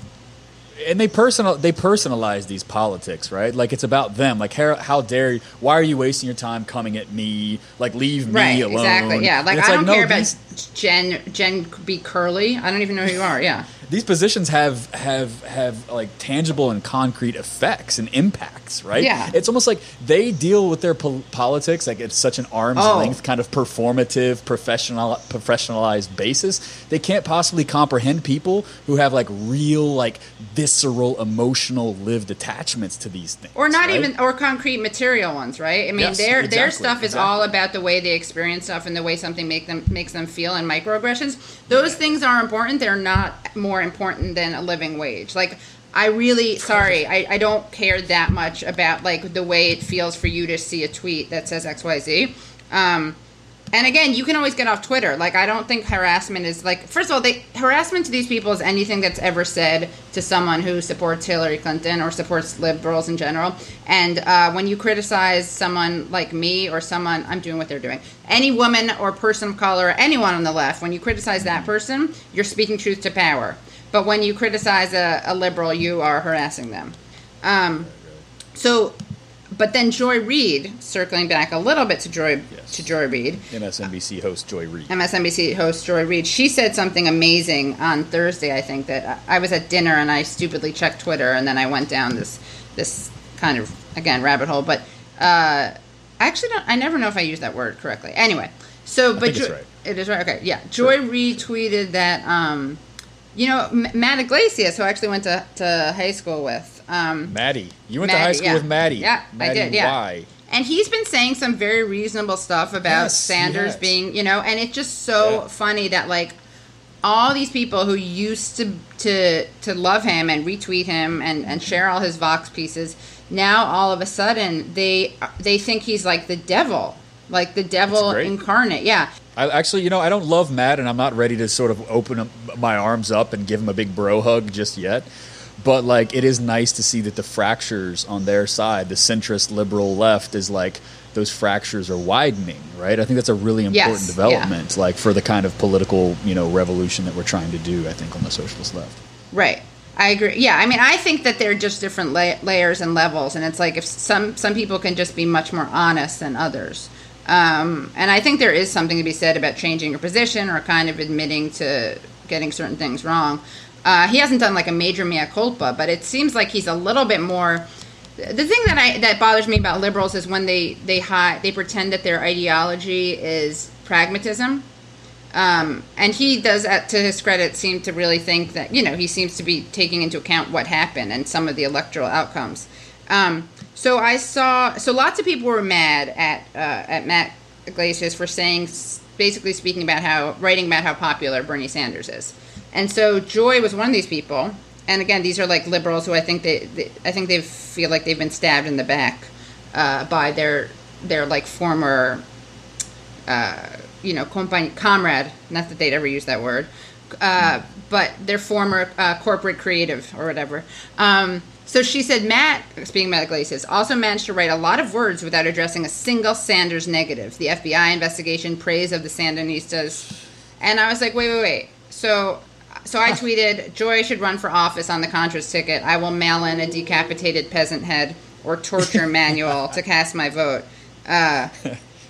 and they personal they personalize these politics, right? Like it's about them. Like how, how dare you? Why are you wasting your time coming at me? Like leave me right, alone. exactly. Yeah, like I don't no, care about Jen Jen B Curley. I don't even know who you are. Yeah. These positions have have have like tangible and concrete effects and impacts, right? Yeah. It's almost like they deal with their pol- politics like it's such an arm's Oh. length kind of performative, professional professionalized basis. They can't possibly comprehend people who have like real like visceral, emotional, lived attachments to these things, or not right? even or concrete material ones right i mean Yes, their their exactly, stuff is exactly. all about the way they experience stuff and the way something make them makes them feel and microaggressions those things are important they're not more important than a living wage like i really sorry I, I don't care that much about like the way it feels for you to see a tweet that says xyz um and again, you can always get off Twitter. Like, I don't think harassment is like. First of all, they harassment to these people is anything that's ever said to someone who supports Hillary Clinton or supports liberals in general. And uh, when you criticize someone like me or someone, I'm doing what they're doing. Any woman or person of color, anyone on the left, when you criticize that person, you're speaking truth to power. But when you criticize a, a liberal, you are harassing them. Um, so, but then Joy Reid, circling back a little bit to Joy Yes. to Joy Reid, MSNBC host Joy Reid. MSNBC host Joy Reid, she said something amazing on Thursday. I think that I was at dinner and I stupidly checked Twitter and then I went down this this kind of again rabbit hole. But uh, I actually don't. I never know if I use that word correctly. Anyway, so but Jo- right. it is right. Okay, yeah. Joy Reid tweeted that um, you know M- Matt Yglesias, who I actually went to, to high school with. Um, Maddie. You went to high school yeah. with Maddie. Yeah, I did, yeah. Y. and he's been saying some very reasonable stuff about Yes, Sanders has. being, you know, and it's just so Yeah. funny that like all these people who used to to to love him and retweet him and and share all his vox pieces now all of a sudden they they think he's like the devil like the devil incarnate yeah I actually, you know, I don't love Matt, and I'm not ready to sort of open up my arms up and give him a big bro hug just yet. But like, it is nice to see that the fractures on their side, the centrist liberal left, is like those fractures are widening, right? I think that's a really important Yes, yeah. development, like for the kind of political, you know, revolution that we're trying to do. I think on the socialist left. Right. I agree. Yeah, I mean, I think that they're just different la- layers and levels, and it's like if some some people can just be much more honest than others. Um, and I think there is something to be said about changing your position or kind of admitting to getting certain things wrong. Uh, he hasn't done like a major mea culpa, but it seems like he's a little bit more. The thing that I that bothers me about liberals is when they they hide, they pretend that their ideology is pragmatism. Um, and he does, to his credit, seem to really think that you know he seems to be taking into account what happened and some of the electoral outcomes. Um, so I saw, so lots of people were mad at uh, at Matt Yglesias for saying, basically speaking about how writing about how popular Bernie Sanders is, and so Joy was one of these people. And again, these are like liberals who I think they, they I think they feel like they've been stabbed in the back uh, by their their like former uh, you know, comrade, not that they'd ever use that word, uh, but their former uh, corporate creative or whatever. Um, so she said, Matt, speaking Matt Yglesias, also managed to write a lot of words without addressing a single Sanders negative. The FBI investigation, praise of the Sandinistas. And I was like, wait, wait, wait. So, so I tweeted, Joy should run for office on the Contras ticket. I will mail in a decapitated peasant head or torture manual to cast my vote. Uh,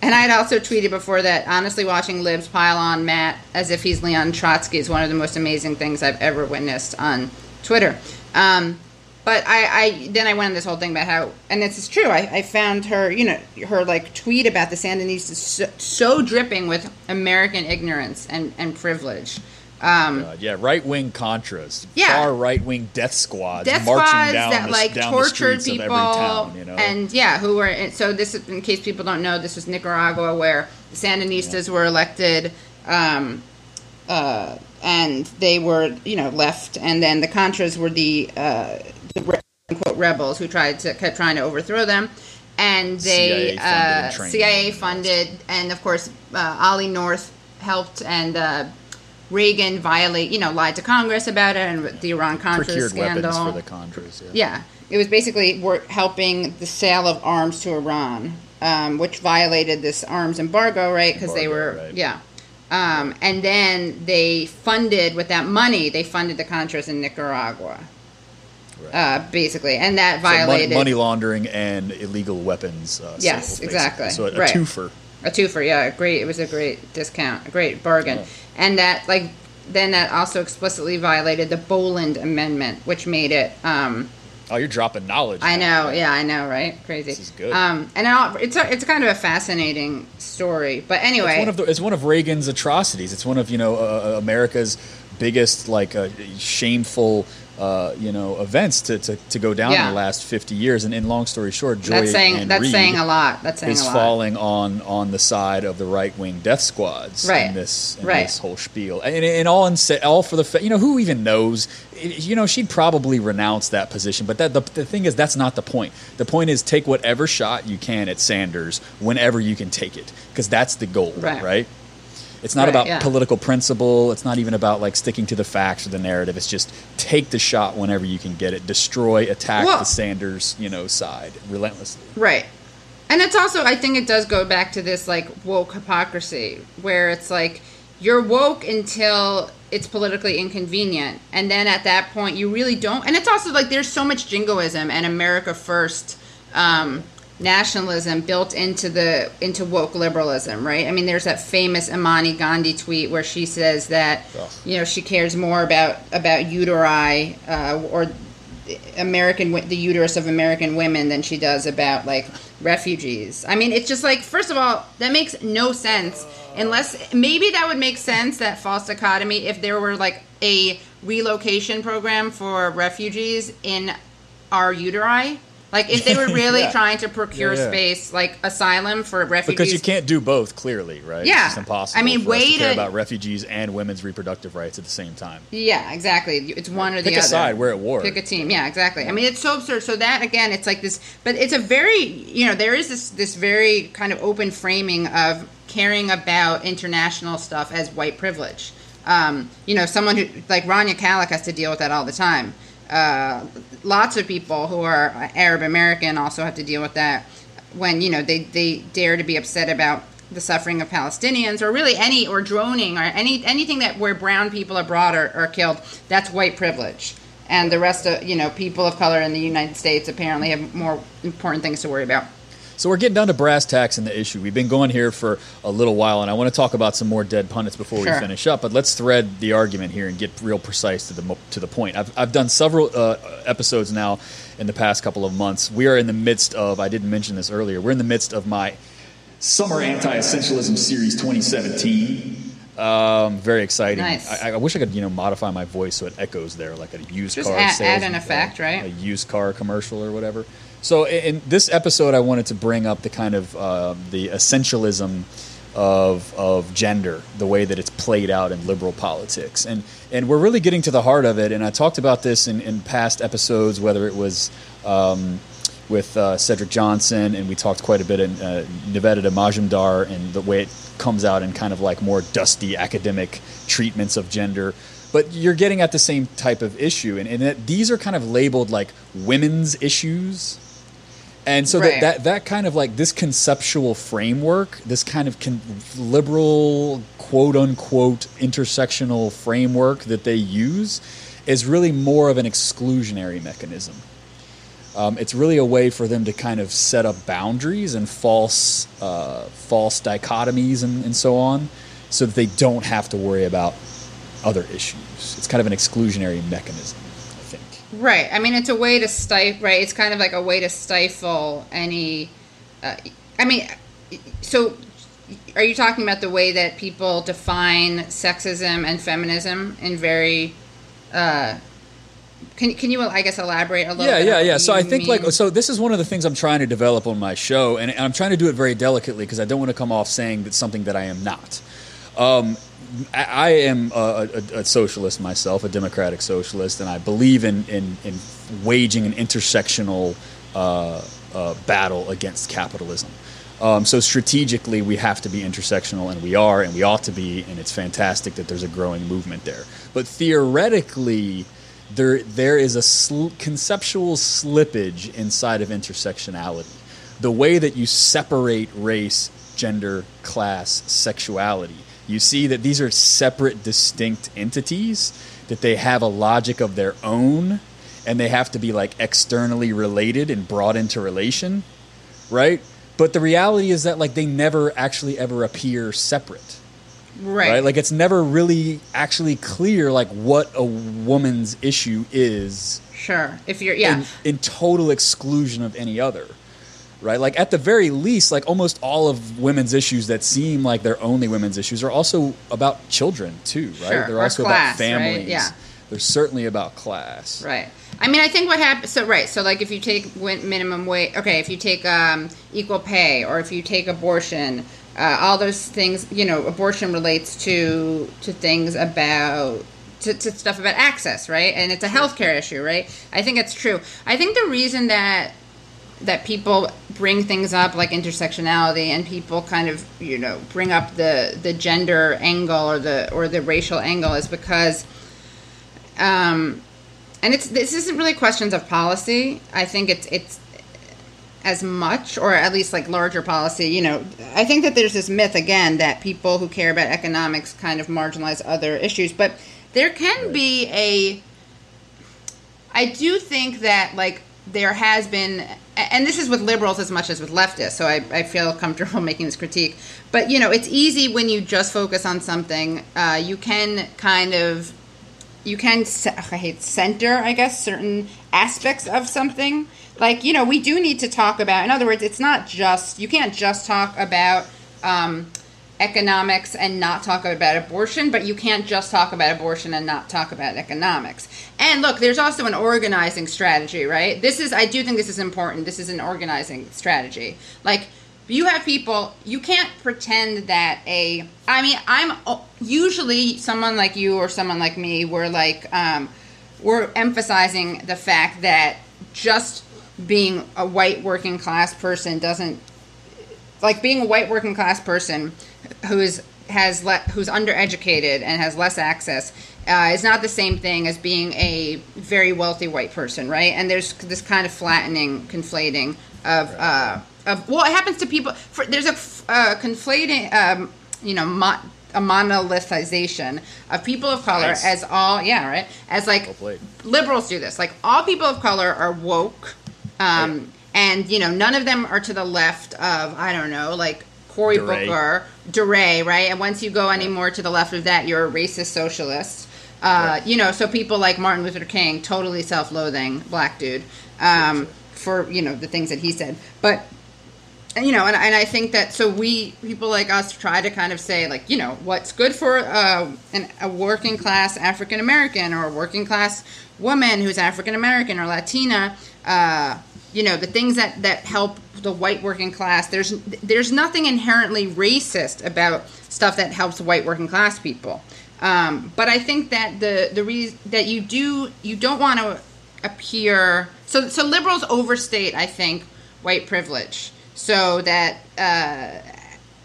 and I had also tweeted before that honestly watching libs pile on Matt as if he's Leon Trotsky is one of the most amazing things I've ever witnessed on Twitter. Um, but I, I then I went on this whole thing about how, and this is true. I, I found her, you know, her like tweet about the Sandinistas so, so dripping with American ignorance and and privilege. Um, Uh, yeah, right wing Contras, Yeah. far right wing death squads death marching squads down that the, like down tortured people town. You know, and yeah who were so this is in case people don't know this was nicaragua where the sandinistas were elected um, uh, and they were you know left and then the contras were the uh, the re- rebels who tried to kept trying to overthrow them and they CIA funded and uh. CIA funded and of course uh, Ollie North helped and uh, Reagan violate you know lied to Congress about it and the Iran Contra scandal weapons for the Contras. Yeah. yeah, it was basically wor- helping the sale of arms to Iran, um, which violated this arms embargo, right? Because they were, right. yeah. Um, and then they funded with that money, they funded the Contras in Nicaragua, Right. uh, basically, and that So mon- violated money laundering and illegal weapons. Uh, Yes, sales, exactly. So a, a Right. twofer. a twofer. Yeah, a great. It was a great discount, a great bargain, Yeah. and that like then that also explicitly violated the Boland Amendment, which made it. Um, Oh, you're dropping knowledge. I now. know, yeah, I know, right? Crazy. This is good. Um, and it's a, it's kind of a fascinating story, but anyway, It's one of the, it's one of Reagan's atrocities. It's one of you know uh, uh, America's biggest like uh, shameful uh, you know events to, to, to go down Yeah. in the last fifty years. And in long story short, Joy that's saying and that's Reed saying a lot. That's saying is a lot. falling on on the side of the right wing death squads Right. in this in Right. this whole spiel, and, and all in, all for the fa- you know who even knows. You know she'd probably renounce that position, but that the, the thing is that's not the point. The point is take whatever shot you can at Sanders whenever you can take it, because that's the goal, Right. right? It's not Right, about yeah. political principle. It's not even about like sticking to the facts or the narrative. It's just take the shot whenever you can get it. Destroy, attack Well- the Sanders, you know, side relentlessly. Right. And it's also, I think it does go back to this like woke hypocrisy where it's like you're woke until it's politically inconvenient. And then at that point, you really don't. And it's also like there's so much jingoism and America first um, nationalism built into the into woke liberalism, right? I mean, there's that famous Imani Gandy tweet where she says that you know she cares more about about uteri uh, or American the uterus of American women than she does about like refugees. I mean, it's just like first of all, that makes no sense unless maybe that would make sense that false dichotomy if there were like a relocation program for refugees in our uteri. Like if they were really Yeah. trying to procure Yeah, yeah. space, like asylum for refugees. Because you can't do both, clearly, right? Yeah. It's impossible I mean, us to way care about refugees and women's reproductive rights at the same time. Yeah, exactly. It's one or the Pick a other. side, we're at war. Pick a team. Yeah, exactly. I mean, it's so absurd. So that again, it's like this, but it's a very, you know, there is this this very kind of open framing of caring about international stuff as white privilege. Um, you know, someone who like Rania Khalek has to deal with that all the time. Uh, lots of people who are Arab American also have to deal with that when you know they they dare to be upset about the suffering of Palestinians or really any or droning or any anything that where brown people abroad are, are killed that's white privilege and the rest of you know people of color in the United States apparently have more important things to worry about. So we're getting down to brass tacks in the issue. We've been going here for a little while, and I want to talk about some more dead pundits before we finish up. But let's thread the argument here and get real precise to the to the point. I've I've done several uh, episodes now in the past couple of months. We are in the midst of. I didn't mention this earlier. We're in the midst of my Summer Anti-Essentialism Series 2017. Um, very exciting. Nice. I, I wish I could, you know, modify my voice so it echoes there, like a used Just car add- add an effect, right? A used car commercial or whatever. So in, this episode, I wanted to bring up the kind of uh, the essentialism of of gender, the way that it's played out in liberal politics, and and we're really getting to the heart of it. And I talked about this in, in past episodes, whether it was. Um, with uh, Cedric Johnson, and we talked quite a bit in uh, Nivedita Majumdar and the way it comes out in kind of like more dusty academic treatments of gender. But you're getting at the same type of issue, and, and these are kind of labeled like women's issues. And so Right. that, that that kind of like this conceptual framework, this kind of con- liberal quote unquote intersectional framework that they use, is really more of an exclusionary mechanism. Um, it's really a way for them to kind of set up boundaries and false uh, false dichotomies and, and so on, so that they don't have to worry about other issues. It's kind of an exclusionary mechanism. Right. I mean, it's a way to stifle. Right. It's kind of like a way to stifle any. Uh, I mean, so are you talking about the way that people define sexism and feminism in very? Uh, can can you I guess elaborate a little? Yeah, bit yeah, yeah. So I think like so this is one of the things I'm trying to develop on my show, and, and I'm trying to do it very delicately because I don't want to come off saying that something that I am not. Um, I, am a, a, a socialist myself, a democratic socialist, and I believe in in, in waging an intersectional uh, uh, battle against capitalism. Um, so strategically, we have to be intersectional, and we are, and we ought to be, and it's fantastic that there's a growing movement there. But theoretically, there there is a sl- conceptual slippage inside of intersectionality. The way that you separate race, gender, class, sexuality. You see that these are separate, distinct entities, that they have a logic of their own, and they have to be like externally related and brought into relation, right? But the reality is that like they never actually ever appear separate right. right. Like it's never really actually clear like what a woman's issue is sure. If you're yeah. in, in total exclusion of any other. Right? Like at the very least, like almost all of women's issues that seem like they're only women's issues are also about children too, right? Sure, They're or also class, about right? families. Yeah. They're certainly about class. Right. I mean, I think what happens. So right. So like, if you take minimum wage, okay. If you take um, equal pay, or if you take abortion, uh, all those things. You know, abortion relates to to things about. To, to stuff about access, right? And it's a healthcare issue, right? I think it's true. I think the reason that that people bring things up like intersectionality and people kind of you know bring up the the gender angle or the or the racial angle is because um and it's this isn't really questions of policy. I think it's it's as much or at least like larger policy. You know i think that there's this myth again that people who care about economics kind of marginalize other issues but there can be a I do think that like there has been and this is with liberals as much as with leftists so I, I feel comfortable making this critique. But you know it's easy when you just focus on something uh, you can kind of you can I hate center I guess certain aspects of something. Like you know we do need to talk about in other words it's not just you can't just talk about um, economics and not talk about abortion, but you can't just talk about abortion and not talk about economics. And look, there's also an organizing strategy, right? This is, I do think this is important. This is an organizing strategy. Like, you have people, you can't pretend that a, I mean, I'm usually someone like you or someone like me, we're like, um, we're emphasizing the fact that just being a white working class person doesn't, like being a white working class person who is has le- who's undereducated and has less access uh, is not the same thing as being a very wealthy white person, right? And there's this kind of flattening, conflating of uh, of well, it happens to people. For, there's a uh, conflating, um, you know, mo- a monolithization of people of color nice. as all yeah right as like liberals do this like all people of color are woke um, right. and you know none of them are to the left of i don't know like Cory. Booker, DeRay, right? And once you go any more to the left of that, you're a racist socialist. Uh, right. You know, so people like Martin Luther King, totally self-loathing black dude, um, for you know the things that he said. But you know, and, and I think that so we people like us try to kind of say like you know what's good for uh, an, a working class African American or a working class woman who's African American or Latina. Uh, you know the things that that help the white working class there's there's nothing inherently racist about stuff that helps white working class people. Um, but i think that the the reason that you do you don't want to appear so so liberals overstate i think white privilege. So that uh,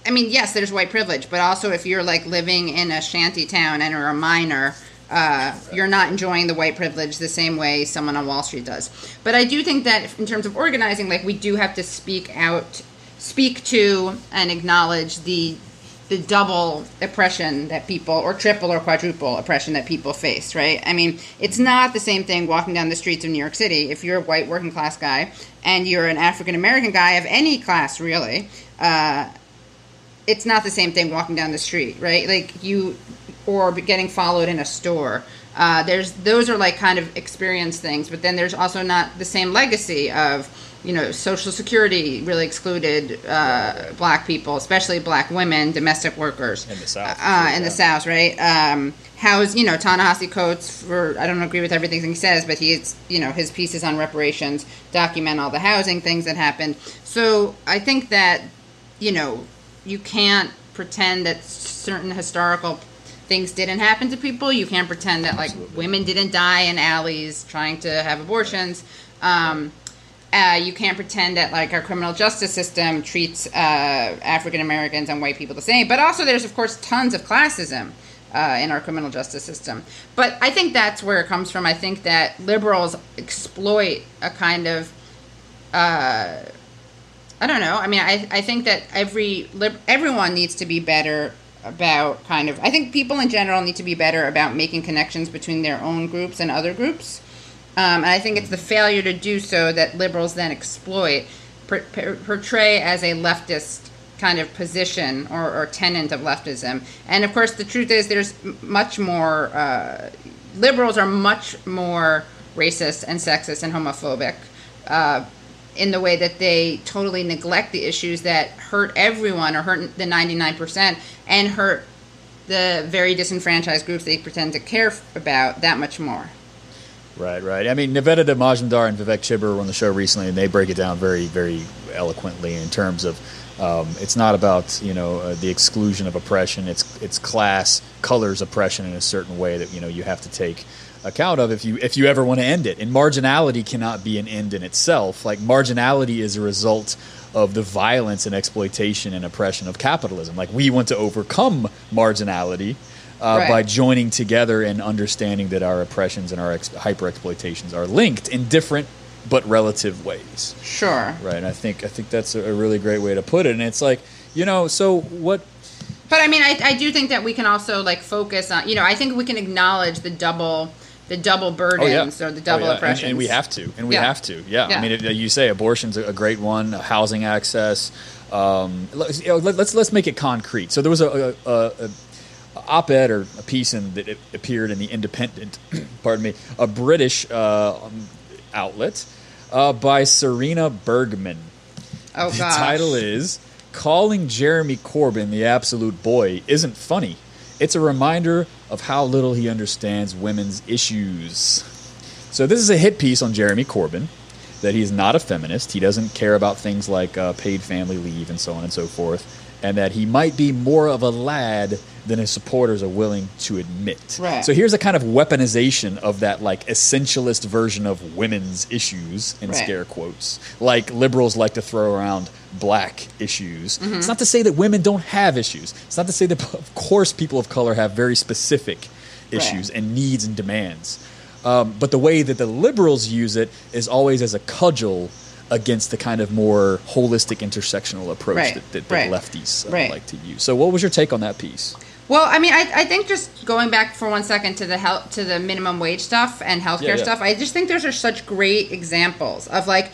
i mean yes there's white privilege but also if you're like living in a shanty town and are a miner uh, you're not enjoying the white privilege the same way someone on Wall Street does. But I do think that in terms of organizing, like we do have to speak out, speak to, and acknowledge the the double oppression that people, or triple or quadruple oppression that people face, right? I mean, it's not the same thing walking down the streets of New York City. If you're a white working class guy and you're an African American guy of any class, really, uh, it's not the same thing walking down the street, right? Like you, or getting followed in a store. Uh, there's those are like kind of experience things, but then there's also not the same legacy of you know Social Security really excluded uh, black people, especially black women, domestic workers in the South. Uh, in yeah. the South, right? Um, how's you know Ta-Nehisi Coates for I don't agree with everything he says, but he's you know his pieces on reparations document all the housing things that happened. So I think that you know you can't pretend that certain historical things didn't happen to people. You can't pretend that like Absolutely. women didn't die in alleys trying to have abortions. Um, uh, you can't pretend that like our criminal justice system treats uh, African Americans and white people the same. But also, there's of course tons of classism uh, in our criminal justice system. But I think that's where it comes from. I think that liberals exploit a kind of uh, I don't know. I mean, I, I think that every everyone needs to be better about kind of I think people in general need to be better about making connections between their own groups and other groups. Um, and I think it's the failure to do so that liberals then exploit, per, per, portray as a leftist kind of position or, or, tenant of leftism. And of course, the truth is there's much more, uh, liberals are much more racist and sexist and homophobic. Uh, in the way that they totally neglect the issues that hurt everyone or hurt the 99% and hurt the very disenfranchised groups they pretend to care about that much more. Right, right. I mean, Nivedita Majumdar and Vivek Chibber were on the show recently, and they break it down very, very eloquently in terms of um, it's not about you know uh, the exclusion of oppression. It's it's class colors oppression in a certain way that you know you have to take account of if you if you ever want to end it. And marginality cannot be an end in itself. Like marginality is a result of the violence and exploitation and oppression of capitalism. Like we want to overcome marginality uh, right. by joining together and understanding that our oppressions and our ex- hyper exploitations are linked in different but relative ways. Sure. Right. And I think I think that's a, really great way to put it. And it's like you know, so what but But I mean, I, I do think that we can also like focus on, you know, I think we can acknowledge the double, the double burdens or the double Oh, yeah. And- oppressions. And, we have to, and we Yeah. have to. Yeah. Yeah. I mean, it, you say abortion's a, great one. Housing access. Um, let's, you know, let, us let's make it concrete. So there was a, a, a, a op-ed or a piece in that it appeared in the Independent. pardon me, a British uh, um, outlet uh, by Sirena Bergman. Oh the gosh. title is Calling Jeremy Corbyn the Absolute Boy Isn't Funny. It's a reminder of how little he understands women's issues. So, this is a hit piece on Jeremy Corbyn that he's not a feminist. He doesn't care about things like uh, paid family leave and so on and so forth. And that he might be more of a lad than his supporters are willing to admit. Right. So here's a kind of weaponization of that like essentialist version of women's issues in Right. scare quotes. Like liberals like to throw around black issues. Mm-hmm. It's not to say that women don't have issues. It's not to say that of course people of color have very specific issues Right. and needs and demands. Um, but the way that the liberals use it is always as a cudgel against the kind of more holistic intersectional approach Right, that, that, that right, lefties uh, like to use. So, what was your take on that piece? Well, I mean, I, I think just going back for one second to the health to the minimum wage stuff and healthcare Yeah, yeah. stuff, I just think those are such great examples of like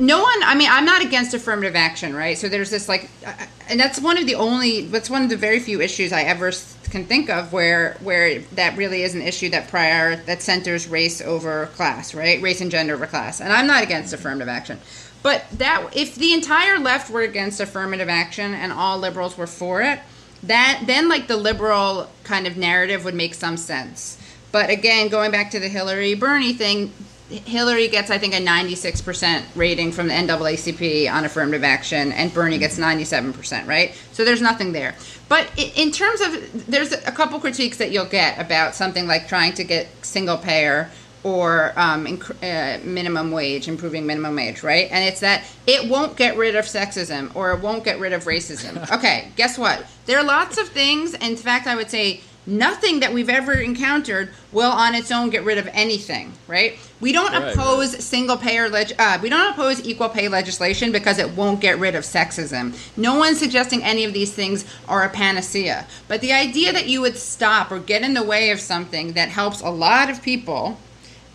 no one i mean i'm not against affirmative action right? So there's this like uh, and that's one of the only that's one of the very few issues i ever can think of where where that really is an issue that prior that centers race over class right? Race and gender over class. And i'm not against affirmative action. But that if the entire left were against affirmative action and all liberals were for it that then like the liberal kind of narrative would make some sense. But again going back to the hillary bernie thing Hillary gets, I think, a 96% rating from the NAACP on affirmative action, and Bernie gets 97%, right? So there's nothing there. But in terms of, there's a couple critiques that you'll get about something like trying to get single payer or um, inc- uh, minimum wage, improving minimum wage, right? And it's that it won't get rid of sexism or it won't get rid of racism. Okay, guess what? There are lots of things. In fact, I would say nothing that we've ever encountered will on its own get rid of anything, right? We don't Right, oppose single payer leg- uh, we don't oppose equal pay legislation because it won't get rid of sexism. No one's suggesting any of these things are a panacea. But the idea that you would stop or get in the way of something that helps a lot of people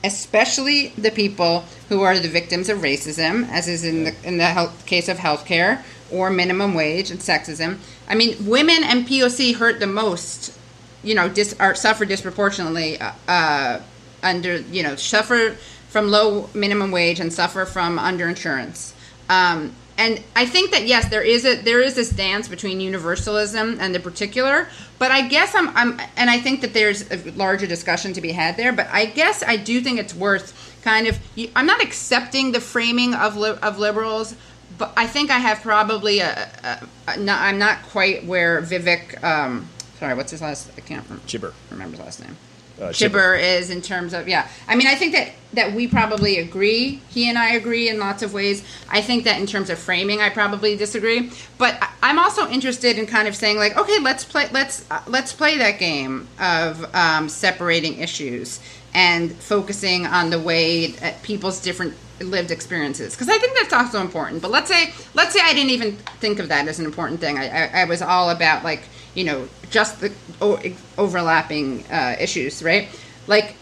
especially the people who are the victims of racism, as is in the in the health, case of healthcare or minimum wage and sexism. I mean, women and POC hurt the most. You know, dis, are suffer disproportionately uh, uh, under you know suffer from low minimum wage and suffer from underinsurance. Um, and I think that yes, there is a there is this dance between universalism and the particular. But I guess I'm I'm and I think that there's a larger discussion to be had there. But I guess I do think it's worth kind of. I'm not accepting the framing of li- of liberals, but I think I have probably a, a, a not, I'm not quite where Vivek. Um, sorry, what's his last? I can't remember. Chibber. Remember his last name. Uh, Chibber is in terms of yeah. I mean, I think that that we probably agree. He and I agree in lots of ways. I think that in terms of framing, I probably disagree. But I- I'm also interested in kind of saying like, okay, let's play let's uh, let's play that game of um, separating issues and focusing on the way that people's different lived experiences because I think that's also important. But let's say let's say I didn't even think of that as an important thing. I, I, I was all about like you know just the o- overlapping uh, issues, right? Like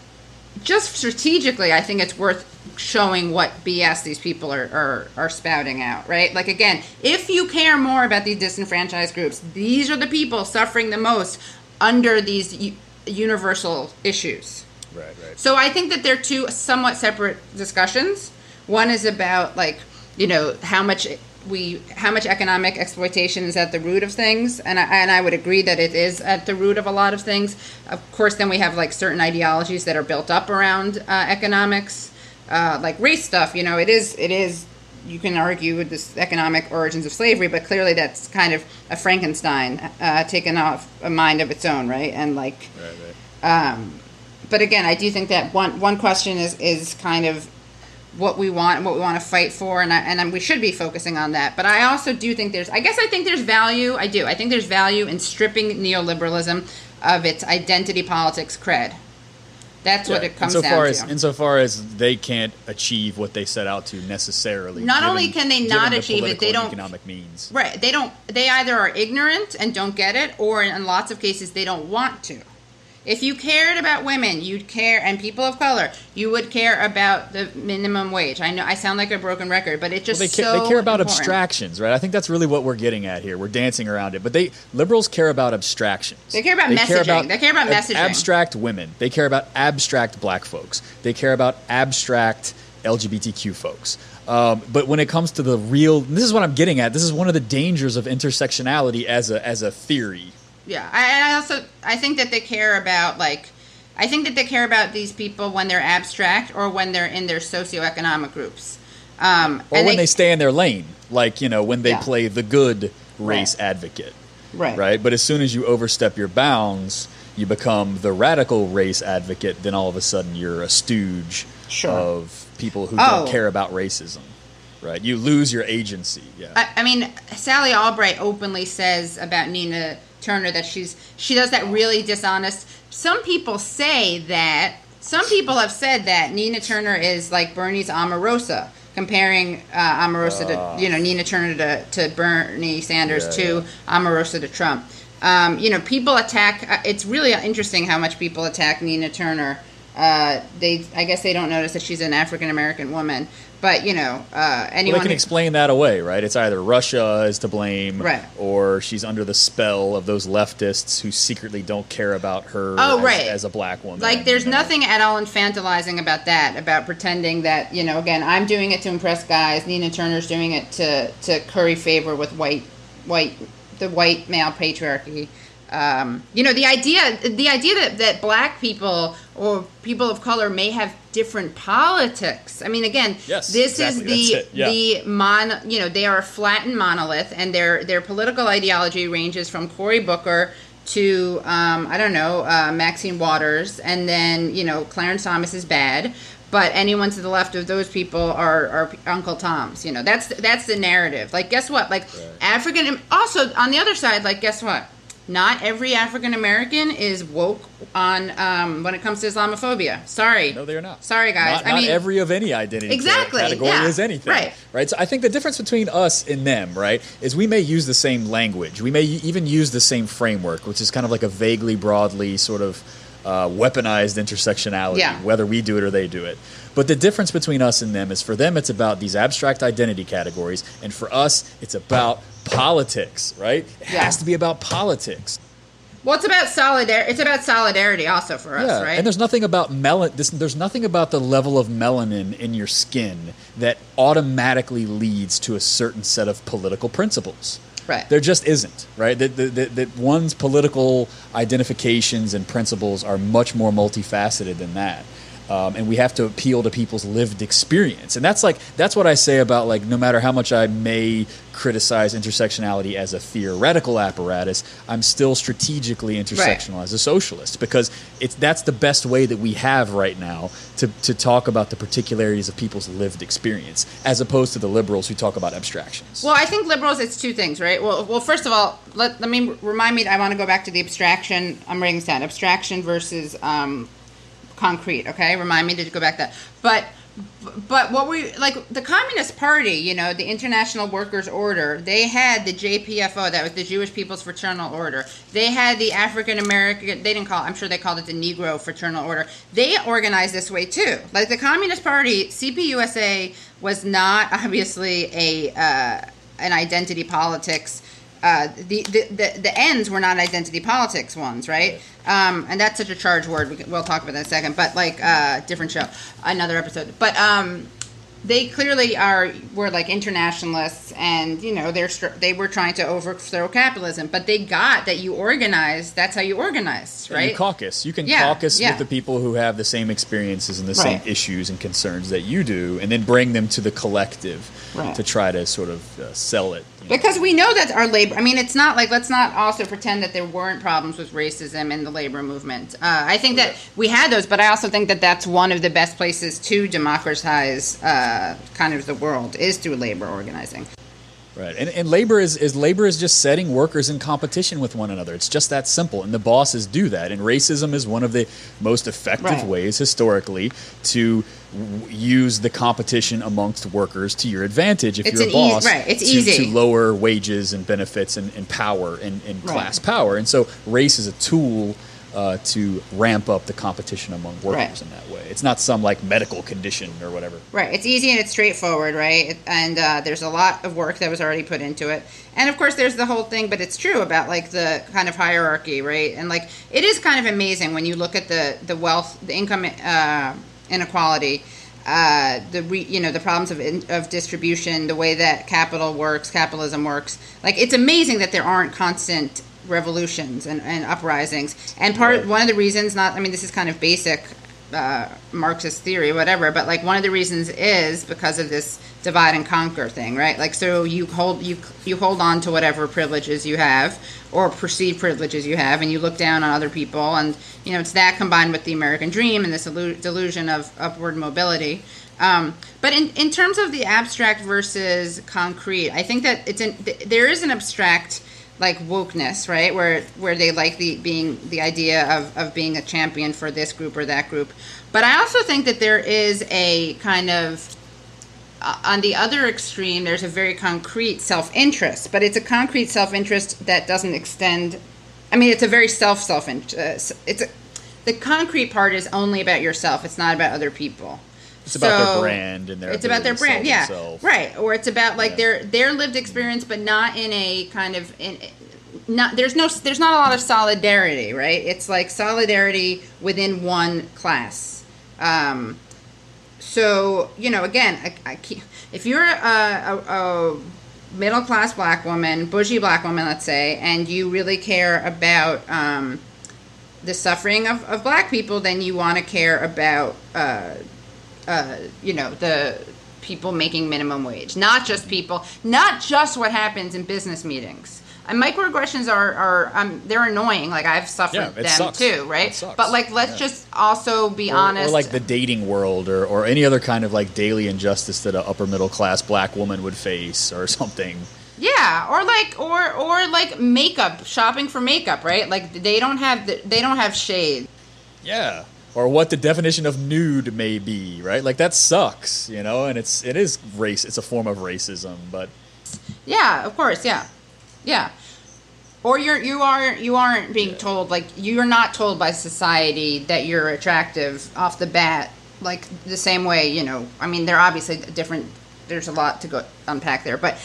just strategically, I think it's worth showing what BS these people are, are, are spouting out, right? Like, again, if you care more about these disenfranchised groups, these are the people suffering the most under these u- universal issues. Right, right. So I think that they're two somewhat separate discussions. One is about like you know how much we how much economic exploitation is at the root of things, and I, and I would agree that it is at the root of a lot of things. Of course, then we have like certain ideologies that are built up around uh, economics, uh, like race stuff. You know, it is it is. You can argue with this economic origins of slavery, but clearly that's kind of a Frankenstein uh, taken off a mind of its own, right? And like, Right, right. um, but again, I do think that one one question is is kind of what we want and what we want to fight for, and I, and we should be focusing on that. But I also do think there's, I guess, I think there's value. I do. I think there's value in stripping neoliberalism of its identity politics cred. That's what Yeah. it comes insofar down as to. insofar as they can't achieve what they set out to necessarily. Not given- only can they not the achieve it, they don't- economic means. Right. They don't. They either are ignorant and don't get it, or in lots of cases they don't want to. If you cared about women, you'd care, and people of color, you would care about the minimum wage. I know I sound like a broken record, but it just Well, they, care, so they care about important. abstractions, right? I think that's really what we're getting at here. We're dancing around it, but they liberals care about abstractions. They care about messaging. They care about ab- messaging. Abstract women. They care about abstract black folks. They care about abstract LGBTQ folks. Um, but when it comes to the real, this is what I'm getting at. This is one of the dangers of intersectionality as a as a theory. Yeah, I, I also I think that they care about like I think that they care about these people when they're abstract or when they're in their socioeconomic groups. Um, or and when they, stay in their lane, like you know when they Yeah. play the good race Right. advocate, right right? But as soon as you overstep your bounds, you become the radical race advocate. Then all of a sudden you're a stooge Sure. of people who Oh. don't care about racism, right? You lose your agency. Yeah, I, I mean, Sally Albright openly says about Nina Turner that she's she does that really dishonest. Some people say that. Some people have said that Nina Turner is like Bernie's Omarosa, comparing uh, Omarosa to you know Nina Turner to, to Bernie Sanders Yeah, to Omarosa to Trump. Um, you know, people attack. Uh, it's really interesting how much people attack Nina Turner. Uh, they, I guess, they don't notice that she's an African American woman. But you know, uh, well, anyone they can who- explain that away, right? It's either Russia is to blame, Right. or she's under the spell of those leftists who secretly don't care about her Oh, as, right. as a black woman. Like, there's you know? nothing at all infantilizing about that, about pretending that, you know, again, I'm doing it to impress guys. Nina Turner's doing it to, to curry favor with white, white, the white male patriarchy. Um, you know, the idea, the idea that, that black people or people of color may have different politics. I mean, again, Yes, this exactly. is the Yeah. the mon. You know, they are a flattened monolith, and their their political ideology ranges from Cory Booker to um, I don't know uh, Maxine Waters, and then you know Clarence Thomas is bad, but anyone to the left of those people are, are Uncle Toms. You know, that's that's the narrative. Like, guess what? Like African. Also, on the other side, like, guess what? Not every African American is woke on um, when it comes to Islamophobia. Sorry, No, they are not. Sorry, guys. Not, I not mean, every of any identity Exactly, category yeah, is anything. right. Right. So I think the difference between us and them, right, is we may use the same language. We may even use the same framework, which is kind of like a vaguely, broadly sort of uh, weaponized intersectionality, Yeah. whether we do it or they do it. But the difference between us and them is for them, it's about these abstract identity categories, and for us, it's about politics, right? It Yeah. has to be about politics. Well, it's about solidarity. It's about solidarity also for us, right? And there's nothing about melan. This, there's nothing about the level of melanin in your skin that automatically leads to a certain set of political principles. Right. There just isn't, right? That, that, that one's political identifications and principles are much more multifaceted than that. Um, and we have to appeal to people's lived experience, and that's like that's what I say about like no matter how much I may criticize intersectionality as a theoretical apparatus, I'm still strategically intersectional as a socialist because it's that's the best way that we have right now to to talk about the particularities of people's lived experience, as opposed to the liberals who talk about abstractions. Well, I think liberals, it's two things, right? Well, well, first of all, let, let me remind me. I want to go back to the abstraction. I'm writing this down. Abstraction versus um, concrete. Okay, remind me to go back to that. But but what we like the Communist Party, you know, the International Workers Order. They had the JPFO, that was the Jewish People's Fraternal Order. They had the African American. They didn't call. I'm sure they called it the Negro Fraternal Order. They organized this way too. Like the Communist Party, CPUSA was not obviously a uh, an identity politics. Uh, the, the, the, the ends were not identity politics ones, right? Um, and that's such a charged word. We can, we'll talk about that in a second. But like, uh, different show, another episode. But um, they clearly are were like internationalists, and you know they're they were trying to overthrow capitalism. But they got that you organize. That's how you organize, right? You caucus. You can Yeah, caucus yeah. with the people who have the same experiences and the same issues and concerns that you do, and then bring them to the collective Right. to try to sort of uh, sell it. Because we know that our labor, I mean, it's not like, let's not also pretend that there weren't problems with racism in the labor movement. Uh, I think that we had those, but I also think that that's one of the best places to democratize uh, kind of the world is through labor organizing. Right, and, and labor is, is labor is just setting workers in competition with one another. It's just that simple, and the bosses do that. And racism is one of the most effective Right. ways historically to use the competition amongst workers to your advantage. If It's you're a boss, right, it's to, easy. to lower wages and benefits and, and power and, and Right. class power. And so race is a tool uh, to ramp up the competition among workers Right. in that way. It's not some like medical condition or whatever. Right. It's easy and it's straightforward, right? And uh, there's a lot of work that was already put into it. And of course, there's the whole thing, but it's true about like the kind of hierarchy, right? And like it is kind of amazing when you look at the the wealth, the income uh, inequality. Uh, the re, you know the problems of in, of distribution, the way that capital works, capitalism works. Like it's amazing that there aren't constant revolutions and, and uprisings. And part Right. one of the reasons, not I mean this is kind of basic uh, Marxist theory, whatever. But like one of the reasons is because of this divide and conquer thing, right? Like so you hold you you hold on to whatever privileges you have or perceived privileges you have, and you look down on other people, and you know it's that combined with the American dream and this delusion of upward mobility. Um, but in, in terms of the abstract versus concrete, I think that it's an, th- there is an abstract like wokeness, right? Where where they like the being the idea of, of being a champion for this group or that group. But I also think that there is a kind of uh, on the other extreme, there's a very concrete self interest, but it's a concrete self interest that doesn't extend. I mean, it's a very self self interest. It's a, the concrete part is only about yourself. It's not about other people. It's about their So, brand and their It's about their brand, yeah, themselves. right. Or it's about like Yeah. their their lived experience, but not in a kind of in. Not there's no there's not a lot of solidarity, right? It's like solidarity within one class. Um, so you know, again, I, I can't, if you're a, a, a middle class black woman, bougie black woman, let's say, and you really care about um, the suffering of, of black people, then you want to care about, uh, uh, you know, the people making minimum wage, not just people, not just what happens in business meetings. And microaggressions are, are um, they're annoying. Like I've suffered Yeah, them sucks. too, right? But like, let's Yeah. just also be or, honest. or like the dating world or, or any other kind of like daily injustice that an upper middle class black woman would face or something Yeah, or like or or like makeup, shopping for makeup, right? Like they don't have the, they don't have shade. yeah or what the definition of nude may be right like that sucks you know and it's it is race it's a form of racism but Yeah, of course, yeah. Yeah. Or you're you are you aren't being told like you're not told by society that you're attractive off the bat like the same way, you know. I mean, they're obviously different there's a lot to go unpack there, but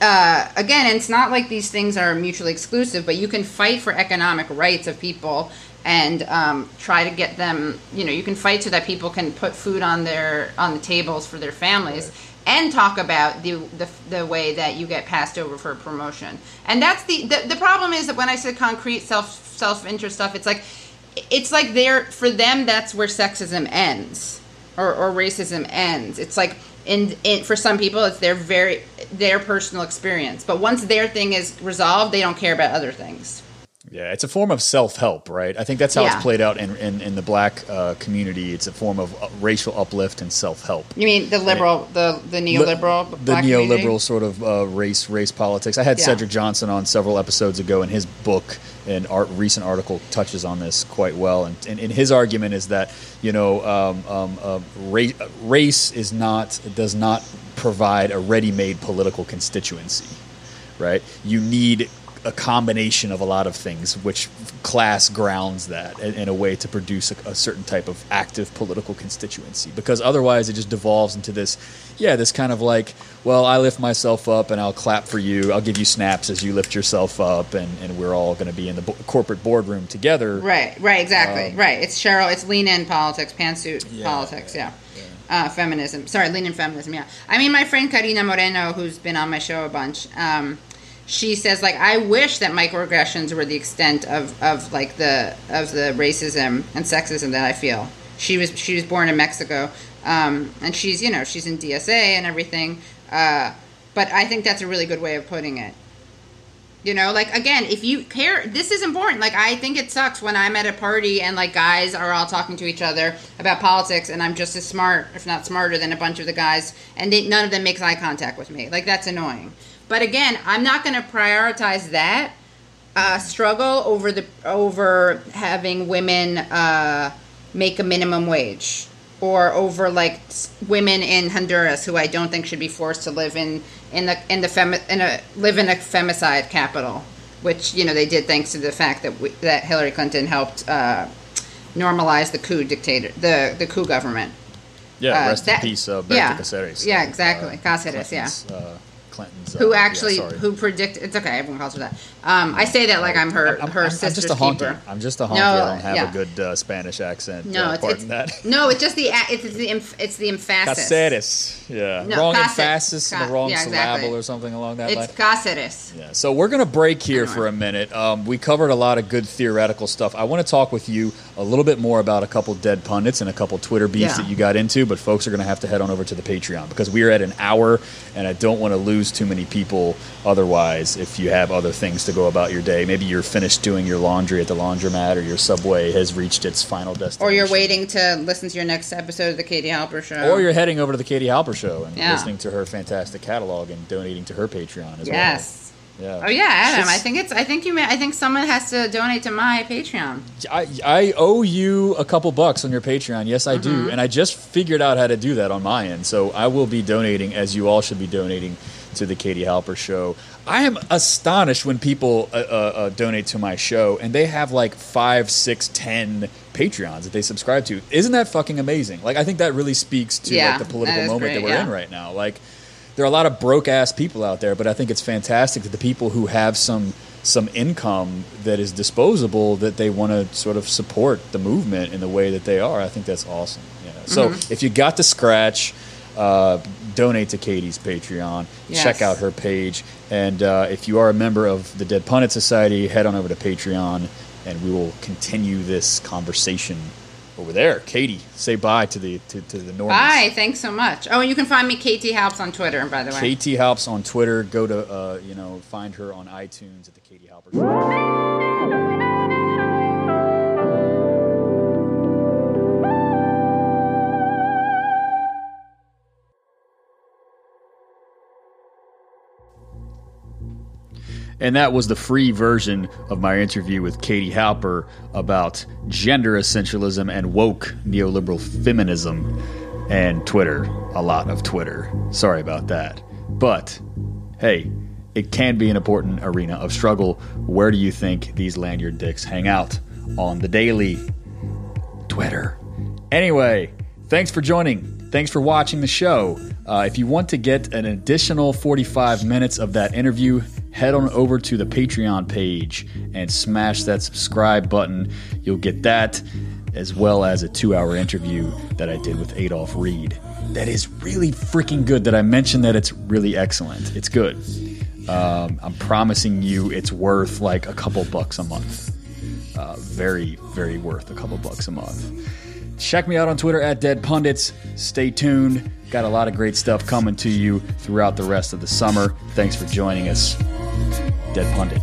uh, again, it's not like these things are mutually exclusive, but you can fight for economic rights of people and um, try to get them. You know, you can fight so that people can put food on their on the tables for their families, and talk about the, the the way that you get passed over for a promotion. And that's the the, the problem is that when I said concrete self self interest stuff, it's like it's like they're for them that's where sexism ends or, or racism ends. It's like in, in for some people it's their very their personal experience. But once their thing is resolved, they don't care about other things. Yeah it's a form of self-help right i think that's how Yeah. it's played out in, in, in the black uh, community it's a form of uh, racial uplift and self-help You mean the liberal, the the neoliberal, the neoliberal community? sort of uh, race race politics. I had Yeah. Cedric Johnson on several episodes ago, and his book and art, recent article touches on this quite well. And, and, and his argument is that you know um, um, uh, race, race is not does not provide a ready-made political constituency, right? You need a combination of a lot of things, which class grounds that in, in a way to produce a, a certain type of active political constituency. Because otherwise, it just devolves into this, yeah, this kind of like, well, I lift myself up and I'll clap for you. I'll give you snaps as you lift yourself up, and, and we're all going to be in the bo- corporate boardroom together. Right, right, exactly. Um, right. It's Sheryl. It's lean in politics, pantsuit Yeah, politics. Yeah. Uh, feminism. Sorry, lean in feminism. Yeah. I mean, my friend Karina Moreno, who's been on my show a bunch, um, she says like, I wish that microaggressions were the extent of, of like the of the racism and sexism that I feel. She was she was born in Mexico, um, and she's you know she's in DSA and everything. Uh, but I think that's a really good way of putting it. You know, like again, if you care, this is important. Like, I think it sucks when I'm at a party and like guys are all talking to each other about politics, and I'm just as smart, if not smarter, than a bunch of the guys, and they, none of them makes eye contact with me. Like, that's annoying. But again, I'm not going to prioritize that uh, struggle over the over having women uh, make a minimum wage or over like women in Honduras who I don't think should be forced to live in in the in the femi- in a live in a femicide capital, which you know they did thanks to the fact that we, that Hillary Clinton helped uh, normalize the coup dictator the the coup government. Yeah, Uh, rest that- in peace, uh, Berta yeah. Cáceres. Yeah, exactly. Cáceres, yeah. Clinton's, Uh, Clinton's, uh, Who actually sorry. who predicted? It's okay. Everyone calls her that. Um, I say that like I'm her I'm, her I'm, I'm just a honky. keeper. I'm just a honky. No, I don't have yeah. a good uh, Spanish accent. No, uh, it's, it's that. no, it's just the it's, it's the emph- it's the emphasis. Caceres. Yeah. No, wrong Cáceres. emphasis and the wrong yeah, exactly. syllable or something along that line. It's Cáceres. Yeah, so we're going to break here for a minute. Um, we covered a lot of good theoretical stuff. I want to talk with you a little bit more about a couple dead pundits and a couple Twitter beefs Yeah. that you got into, but folks are going to have to head on over to the Patreon because we are at an hour and I don't want to lose too many people otherwise if you have other things to go about your day. Maybe you're finished doing your laundry at the laundromat or your subway has reached its final destination. Or you're waiting to listen to your next episode of the Katie Halper show. Or you're heading over to the Katie Halper show and Yeah. listening to her fantastic catalog and donating to her Patreon as yes. well. Yes. Yeah. Oh yeah, Adam. It's- I think it's. I think you. May, I think someone has to donate to my Patreon. I, I owe you a couple bucks on your Patreon. Yes, I Mm-hmm. do. And I just figured out how to do that on my end. So I will be donating, as you all should be donating, to the Katie Halper show. I am astonished when people uh, uh, uh, donate to my show and they have like five, six, ten Patreons that they subscribe to. Isn't that fucking amazing? Like, I think that really speaks to Yeah, like the political that moment great, that we're yeah. in right now. Like, there are a lot of broke ass people out there, but I think it's fantastic that the people who have some some income that is disposable that they want to sort of support the movement in the way that they are. I think that's awesome. Yeah. So Mm-hmm. if you got the scratch, uh, donate to Katie's Patreon. Check out her page, and uh, if you are a member of the Dead Pundit Society, head on over to Patreon, and we will continue this conversation over there. Katie, say bye to the to, to the Normans. Bye. Thanks so much. Oh, and you can find me KT Halps on Twitter. By the way. KT Halps on Twitter. Go to uh, you know find her on iTunes at the Katie Halper. And that was the free version of my interview with Katie Halper about gender essentialism and woke neoliberal feminism and Twitter. A lot of Twitter. Sorry about that. But hey, it can be an important arena of struggle. Where do you think these lanyard dicks hang out? On the daily. Twitter. Anyway, thanks for joining. Thanks for watching the show. Uh, if you want to get an additional 45 minutes of that interview, head on over to the Patreon page and smash that subscribe button. You'll get that as well as a two hour interview that I did with Adolph Reed. That is really freaking good that I mentioned that it's really excellent. It's good. Um, I'm promising you it's worth like a couple bucks a month uh, very, very worth a couple bucks a month. Check me out on Twitter at Dead Pundits. Stay tuned. Got a lot of great stuff coming to you throughout the rest of the summer. Thanks for joining us. Dead Pundit.